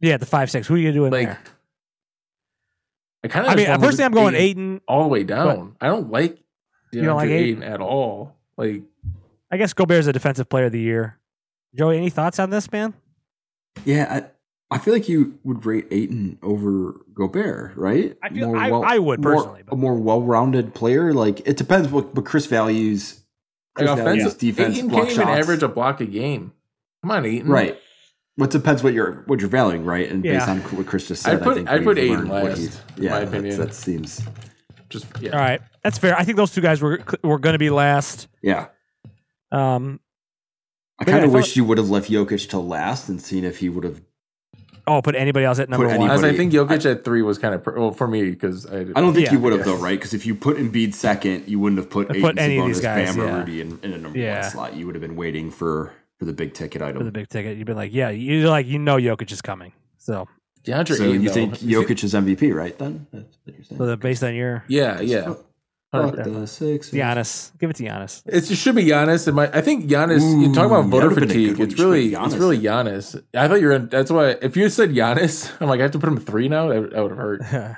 Yeah, the five six. Who are you doing Like, there? I kind of. I mean, personally, I'm going Ayton. all the way down. I don't like You don't like DeAndre Ayton? Ayton at all. Like, I guess Gobert Gobert's a defensive player of the year. Joey, any thoughts on this, man? Yeah, I, I feel like you would rate Ayton over Gobert, right? I feel- I- I would more- personally, but- a more well-rounded player. Like it depends what, what Chris values. like Chris values offensive defense, Ayton block can't even average a block a game. Come on, Ayton. right. What depends what you're what you're valuing, right? And based on what Chris just said, I'd put- I think I'd put learned Ayton what last, he's- in Yeah, my opinion. that seems Just yeah. All right, that's fair. I think those two guys were were going to be last. yeah. Um, I kind of felt- wish you would have left Jokic till last and seen if he would have. oh, put anybody else at number Put one. As I think Jokic at three was kind of per- well for me because I, I don't think Yeah. you would have Yeah. though, right? Because if you put Embiid second, you wouldn't have put, Put Ayton, any of these guys, Bam, or. Rudy in, in a number Yeah. one slot. You would have been waiting for for the big ticket item. for the big ticket. You've been like, yeah, you like you know Jokic is coming. So, DeAndre so Ayton. you though. think If Jokic is MVP, right? Then that's what you're saying. so that based on your Yeah, yeah. Oh, fuck 100%. the six. Giannis, give it to Giannis. It should be Giannis. And my, I think Giannis. you Ooh, talk about that voter would've been a good fatigue. It's really, put it's really Giannis. I thought you were. That's why. If you said Giannis, I'm like, I have to put him three now. That, that would have hurt.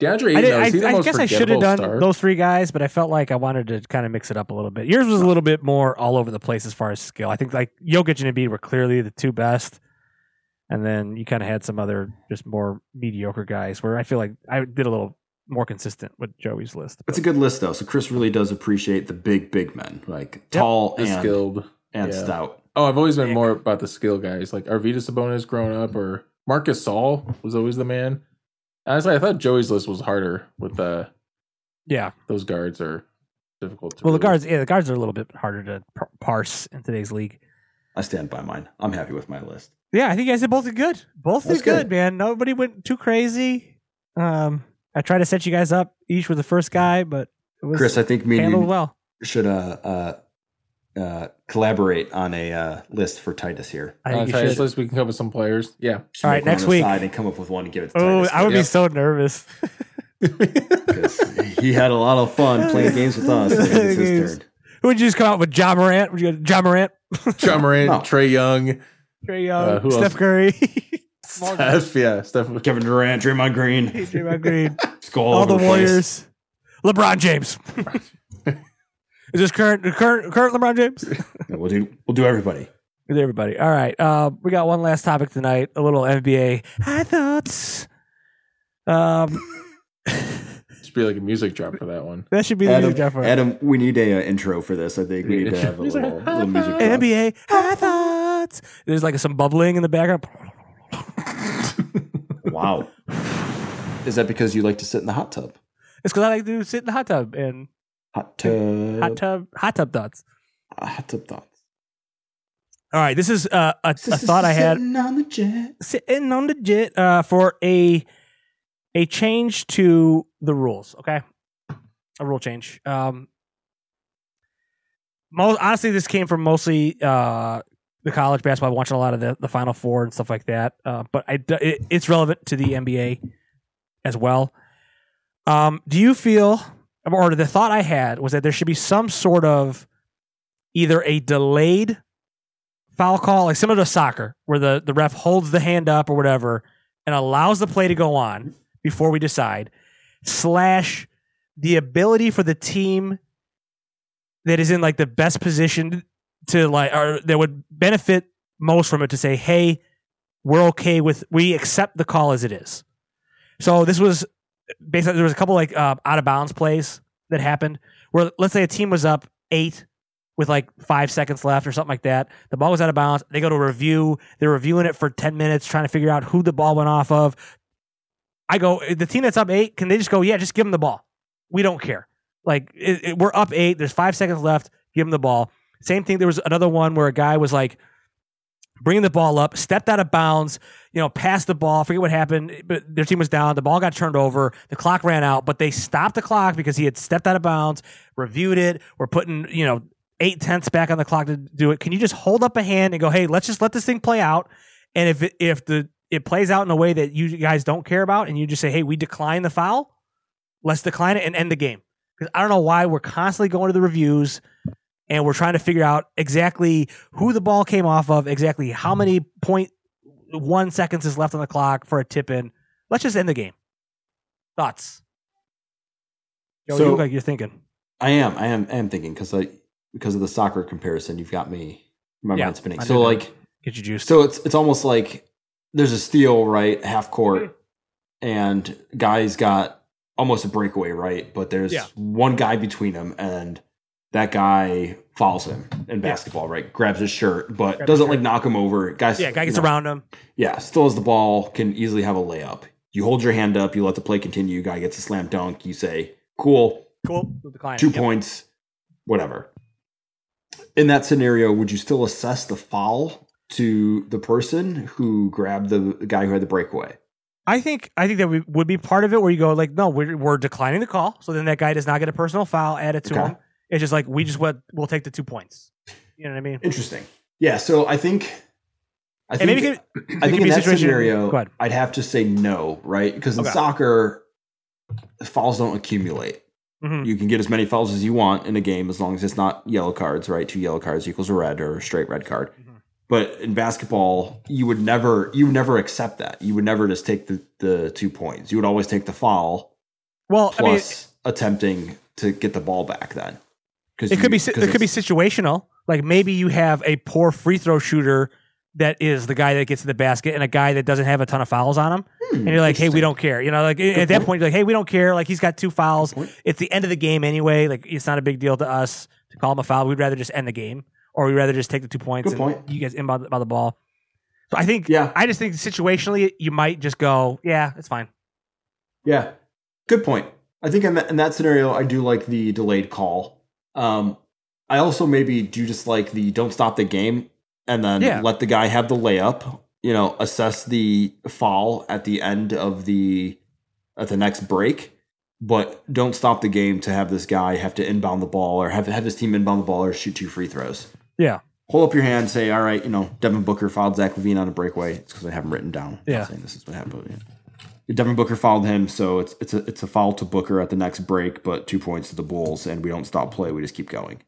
I, DeAndre Ayton. did, though, I, he the I most guess I should have done star? those three guys, but I felt like I wanted to kind of mix it up a little bit. Yours was a little bit more all over the place as far as skill. I think like Jokic and Embiid were clearly the two best, and then you kind of had some other just more mediocre guys. Where I feel like I did a little more consistent with Joey's list. It's a good list though. So Chris really does appreciate the big, big men, like tall The and skilled. and yeah. stout. Oh, I've always been more about the skill guys, like Arvydas Sabonis growing up, or Marc Gasol was always the man. Honestly, I thought Joey's list was harder with the Yeah. those guards are difficult. To Well, the really- guards, yeah, the guards are a little bit harder to par- parse in today's league. I stand by mine. I'm happy with my list. Yeah, I think you guys did both did good. Both That's did good, good. man. Nobody went too crazy. Um, I tried to set you guys up each with the first guy, but it was Chris, I think me and handled you well. should uh, uh, uh, collaborate on a uh, list for Titus here. I Uh, think you Titus list, we can come up with some players. Yeah. Should All make right, one next on the week. side and come up with one and give it to Oh, Titus. I would be so nervous. because he had a lot of fun playing games with us. and It's his Games. Who would you just come out with? Ja Morant? Would you go Ja Morant? Ja Morant, No. Trae Young, Trae Young, Uh, who Steph else? Curry, Steph. Yeah, Steph. Kevin Durant, Draymond Green, Draymond Green, all, all over the place. Warriors, LeBron James. Is this current current current LeBron James? Yeah, We'll do. We'll do everybody. with everybody. All right. Uh, we got one last topic tonight. A little NBA high thoughts. Um, Should be like a music drop for that one. that should be the Adam, music drop for Adam, we need a uh, intro for this. I think we need to have a little, little music. drop. NBA high thoughts. There's like some bubbling in the background. Wow. Is that because you like to sit in the hot tub? It's because I like to sit in the hot tub and Hot tub. hot tub hot tub thoughts. uh, hot tub thoughts. All right, this is uh, a, a thought I had Sitting on the jet. sitting on the jet uh, for a a change to the rules. Okay, a rule change. Um, most honestly, this came from mostly uh, the college basketball. Watching a lot of the, the Final Four and stuff like that. Uh, but I, it, it's relevant to the NBA as well. Um, do you feel, or the thought I had was that there should be some sort of either a delayed foul call, like similar to soccer, where the, the ref holds the hand up or whatever and allows the play to go on before we decide, slash the ability for the team that is in like the best position to like or that would benefit most from it to say, hey, we're okay with we accept the call as it is. So this was basically there was a couple like uh, out of bounds plays that happened where let's say a team was up eight with like five seconds left or something like that. The ball was out of bounds. They go to review. They're reviewing it for ten minutes, trying to figure out who the ball went off of. I go, the team that's up eight, can they just go, yeah, just give them the ball? We don't care. Like it, it, we're up eight. There's five seconds left. Give them the ball. Same thing. There was another one where a guy was like bringing the ball up, stepped out of bounds, you know, passed the ball. Forget what happened, but their team was down. The ball got turned over. The clock ran out, but they stopped the clock because he had stepped out of bounds, reviewed it. We're putting, you know, eight tenths back on the clock to do it. Can you just hold up a hand and go, hey, let's just let this thing play out? And if it, if the it plays out in a way that you guys don't care about, and you just say, hey, we decline the foul, let's decline it and end the game. Because I don't know why we're constantly going to the reviews and we're trying to figure out exactly who the ball came off of, exactly how many point one seconds is left on the clock for a tip in. Let's just end the game. Thoughts? Joe, So- you look like you're thinking. I am. I am. I am thinking because I because of the soccer comparison, you've got me my Yeah, mind spinning. So like, Get you juice. so it's it's almost like there's a steal right half court, and guys got almost a breakaway right, but there's Yeah. one guy between them, and that guy follows him in basketball, right? Grabs his shirt, but doesn't shirt. like knock him over. Guys, yeah, guy gets you know, around him. Yeah, still has the ball, can easily have a layup. You hold your hand up, you let the play continue. Guy gets a slam dunk. You say, "Cool, Cool. We'll decline it. two Yep. points, whatever. In that scenario, would you still assess the foul to the person who grabbed the, the guy who had the breakaway? I think I think that we, would be part of it where you go like, no, we're, we're declining the call, so then that guy does not get a personal foul added to Okay. him. It's just like we just want we'll take the two points. You know what I mean? Interesting. Yeah, so I think I And think maybe it could- I think in that scenario, I'd have to say no, right? Because in Okay. soccer, fouls don't accumulate. Mhm. You can get as many fouls as you want in a game as long as it's not yellow cards, right? Two yellow cards equals a red or a straight red card. Mhm. But in basketball, you would never you would never accept that. You would never just take the, the two points. You would always take the foul Well, I mean, plus attempting to get the ball back then. Because it could be it could be situational. Like maybe you have a poor free throw shooter that is the guy that gets to the basket and a guy that doesn't have a ton of fouls on him. Hmm, and you're like, hey, we don't care. You know, like at that point. point, you're like, hey, we don't care. Like he's got two fouls. It's the end of the game anyway. Like it's not a big deal to us to call him a foul. We'd rather just end the game, or we'd rather just take the two points Good and point. you guys inbound by the ball. So I think, Yeah. I just think situationally, you might just go, yeah, it's fine. Yeah, good point. I think in that, in that scenario, I do like the delayed call. Um, I also maybe do just like the don't stop the game and then Yeah. let the guy have the layup. You know, assess the foul at the end of the at the next break, but don't stop the game to have this guy have to inbound the ball or have have his team inbound the ball or shoot two free throws. Yeah. Hold up your hand, say, "All right, you know, Devin Booker fouled Zach LaVine on a breakaway." It's because I have him written down. I'm Yeah. saying this is what happened. Devin Booker fouled him, so it's it's a it's a foul to Booker at the next break, but two points to the Bulls, and we don't stop play. We just keep going.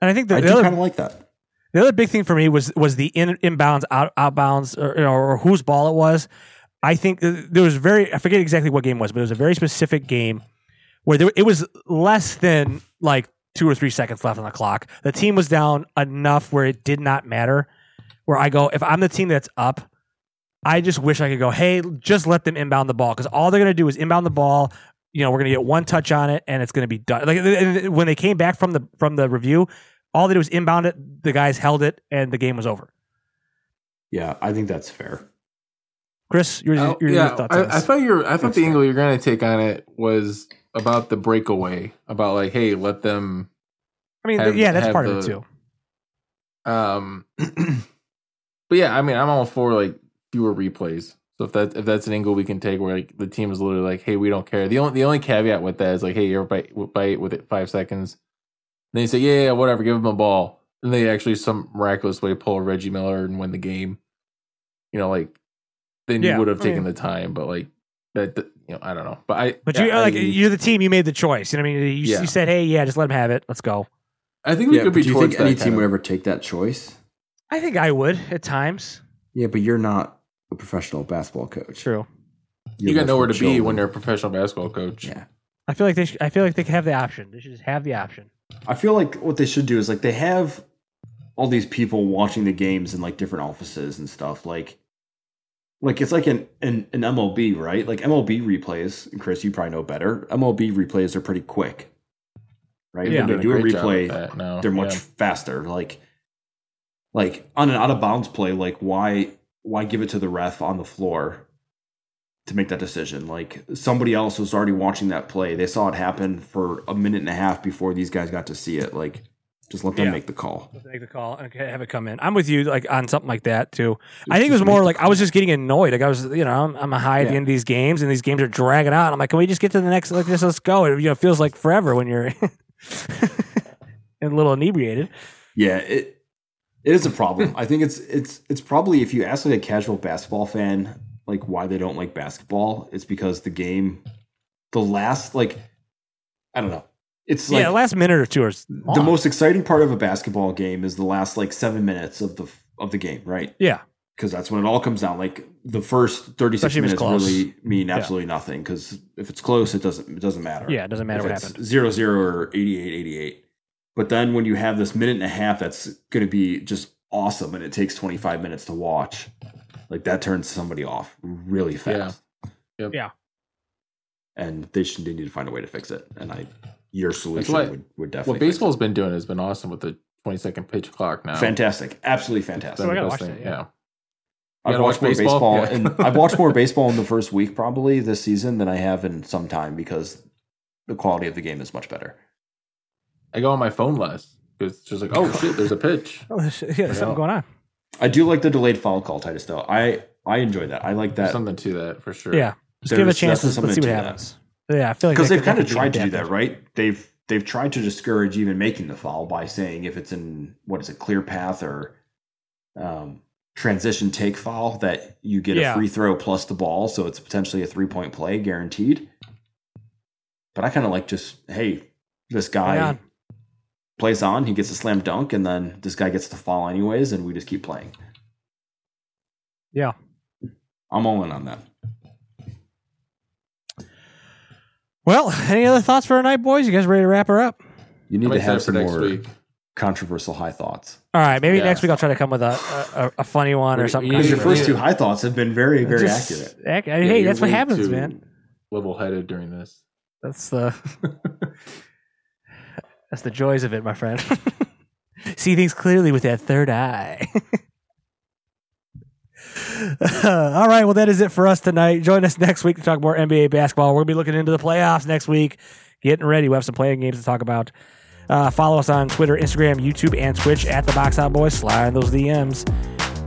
And I think the, I the do kind of like that. The other big thing for me was was the in, inbounds, out, outbounds, or, or whose ball it was. I think there was very I forget exactly what game it was, but it was a very specific game where there, it was less than like two or three seconds left on the clock. The team was down enough where it did not matter. Where I go, if I'm the team that's up, I just wish I could go, hey, just let them inbound the ball because all they're going to do is inbound the ball. You know, we're going to get one touch on it and it's going to be done. Like when they came back from the from the review, all they did was inbound it. The guys held it, and the game was over. Yeah, I think that's fair. Chris, your, Oh, your, yeah, your thoughts on I, I thought your I thought That's the fair. angle you're gonna take on it was about the breakaway, about like, hey, let them. I mean, have- yeah, that's have part of it too. Um, but yeah, I mean, I'm all for like fewer replays. So if that if that's an angle we can take, where like the team is literally like, hey, we don't care. The only the only caveat with that is like, hey, you're by, by with it five seconds. then you say, yeah, yeah, whatever, give them a ball. And they actually some miraculous way pull Reggie Miller and win the game. You know, like then Yeah, you would have I taken mean- the time, but like that, that- you know, I don't know. But I, But yeah, you like I, you're the team. You made the choice. You know what I mean? You, Yeah. you said, "Hey, yeah, just let him have it. Let's go." I think we Yeah, could be do you think any team of- would ever take that choice? I think I would at times. Yeah, but you're not a professional basketball coach. True. You're you got there nowhere for to be when children. you're a professional basketball coach. Yeah. I feel like they. Should, I feel like they have the option. They should just have the option. I feel like what they should do is like they have all these people watching the games in like different offices and stuff. Like, like it's like an an, an MLB, right? Like MLB replays. And Chris, you probably know better. MLB replays are pretty quick, right? Yeah. When they Doing do a great job replay, with that now. they're much Yeah. faster. Like, like on an out of bounds play, like why why give it to the ref on the floor to make that decision? Like somebody else was already watching that play. They saw it happen for a minute and a half before these guys got to see it. Like, just let them Yeah. make the call. Make the call and have it come in. I'm with you, like on something like that too. I think it was more like I was just getting annoyed. Like I was, you know, I'm, I'm high at the end of these games, and these games are dragging out. I'm like, can we just get to the next? Like this, let's go. It you know feels like forever when you're and a little inebriated. Yeah, it it is a problem. I think it's it's it's probably if you ask like a casual basketball fan like why they don't like basketball, it's because the game the last like I don't know. It's like yeah, the last minute or two is the most exciting part of a basketball game is the last like 7 minutes of the of the game, right? Yeah, Cuz that's when it all comes down. Like the first 36 Especially if minutes really mean Yeah. absolutely nothing cuz if it's close it doesn't it doesn't matter yeah. It doesn't matter if what happened. 0 0 or 88 88 but then when you have this minute and a half that's going to be just awesome and it takes 25 minutes to watch like that turns somebody off really fast Yep. Yeah. and they should they need to find a way to fix it and i your solution what- would, would definitely What fix baseball's been doing has been awesome with the 20 second pitch clock now. fantastic absolutely fantastic So I been gotta watch thing, that, yeah. yeah. i've watched watch more baseball? baseball, Yeah. and i've watched more baseball in the first week probably this season than i have in some time because the quality of the game is much better I go on my phone less because it's just like, oh shit, there's a pitch. Oh, there's, yeah, there's something Yeah. going on. i do like the delayed foul call titus though i i enjoy that i like There's that something to that for sure. Yeah, just give it a chance. definitely To, let's see what to that. happens. Yeah, I feel like because they've kind of tried to do that, right? They've they've tried to discourage even making the foul by saying if it's in what is it, clear path or um, transition take foul, that you get Yeah. a free throw plus the ball, so it's potentially a three point play guaranteed. But I kind of like just hey, this guy on. Plays on, he gets a slam dunk, and then this guy gets the fall anyways, and we just keep playing. Yeah. I'm all in on that. Well, any other thoughts for tonight, boys? You guys ready to wrap her up? You need I'm to have some next more week. controversial high thoughts. All right, maybe Yeah. next week I'll try to come with a a, a funny one or something. Because your first two high thoughts have been very, very Just- accurate. ac- Yeah, hey, that's what happens, man. Level headed during this. That's the that's the joys of it, my friend. See things clearly with that third eye. All right, well that is it for us tonight. Join us next week to talk more NBA basketball. We're gonna be looking into the playoffs next week, getting ready. We have some play-in games to talk about. Uh, follow us on Twitter, Instagram, YouTube, and Twitch at the Box Out Boys. Slide those DMs.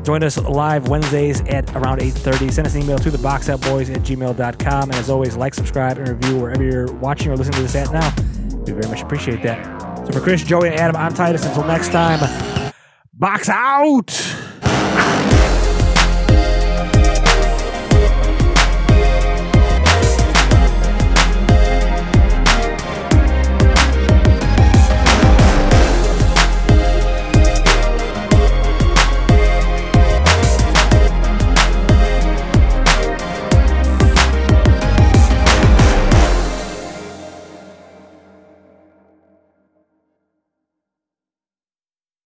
Join us live Wednesdays at around 8.30. Send us an email to theboxoutboys at gmail.com. And as always, like, subscribe, and review wherever you're watching or listening to this at now. We very much appreciate that. So for Chris, Joey, and Adam, I'm Titus. Until next time, box out!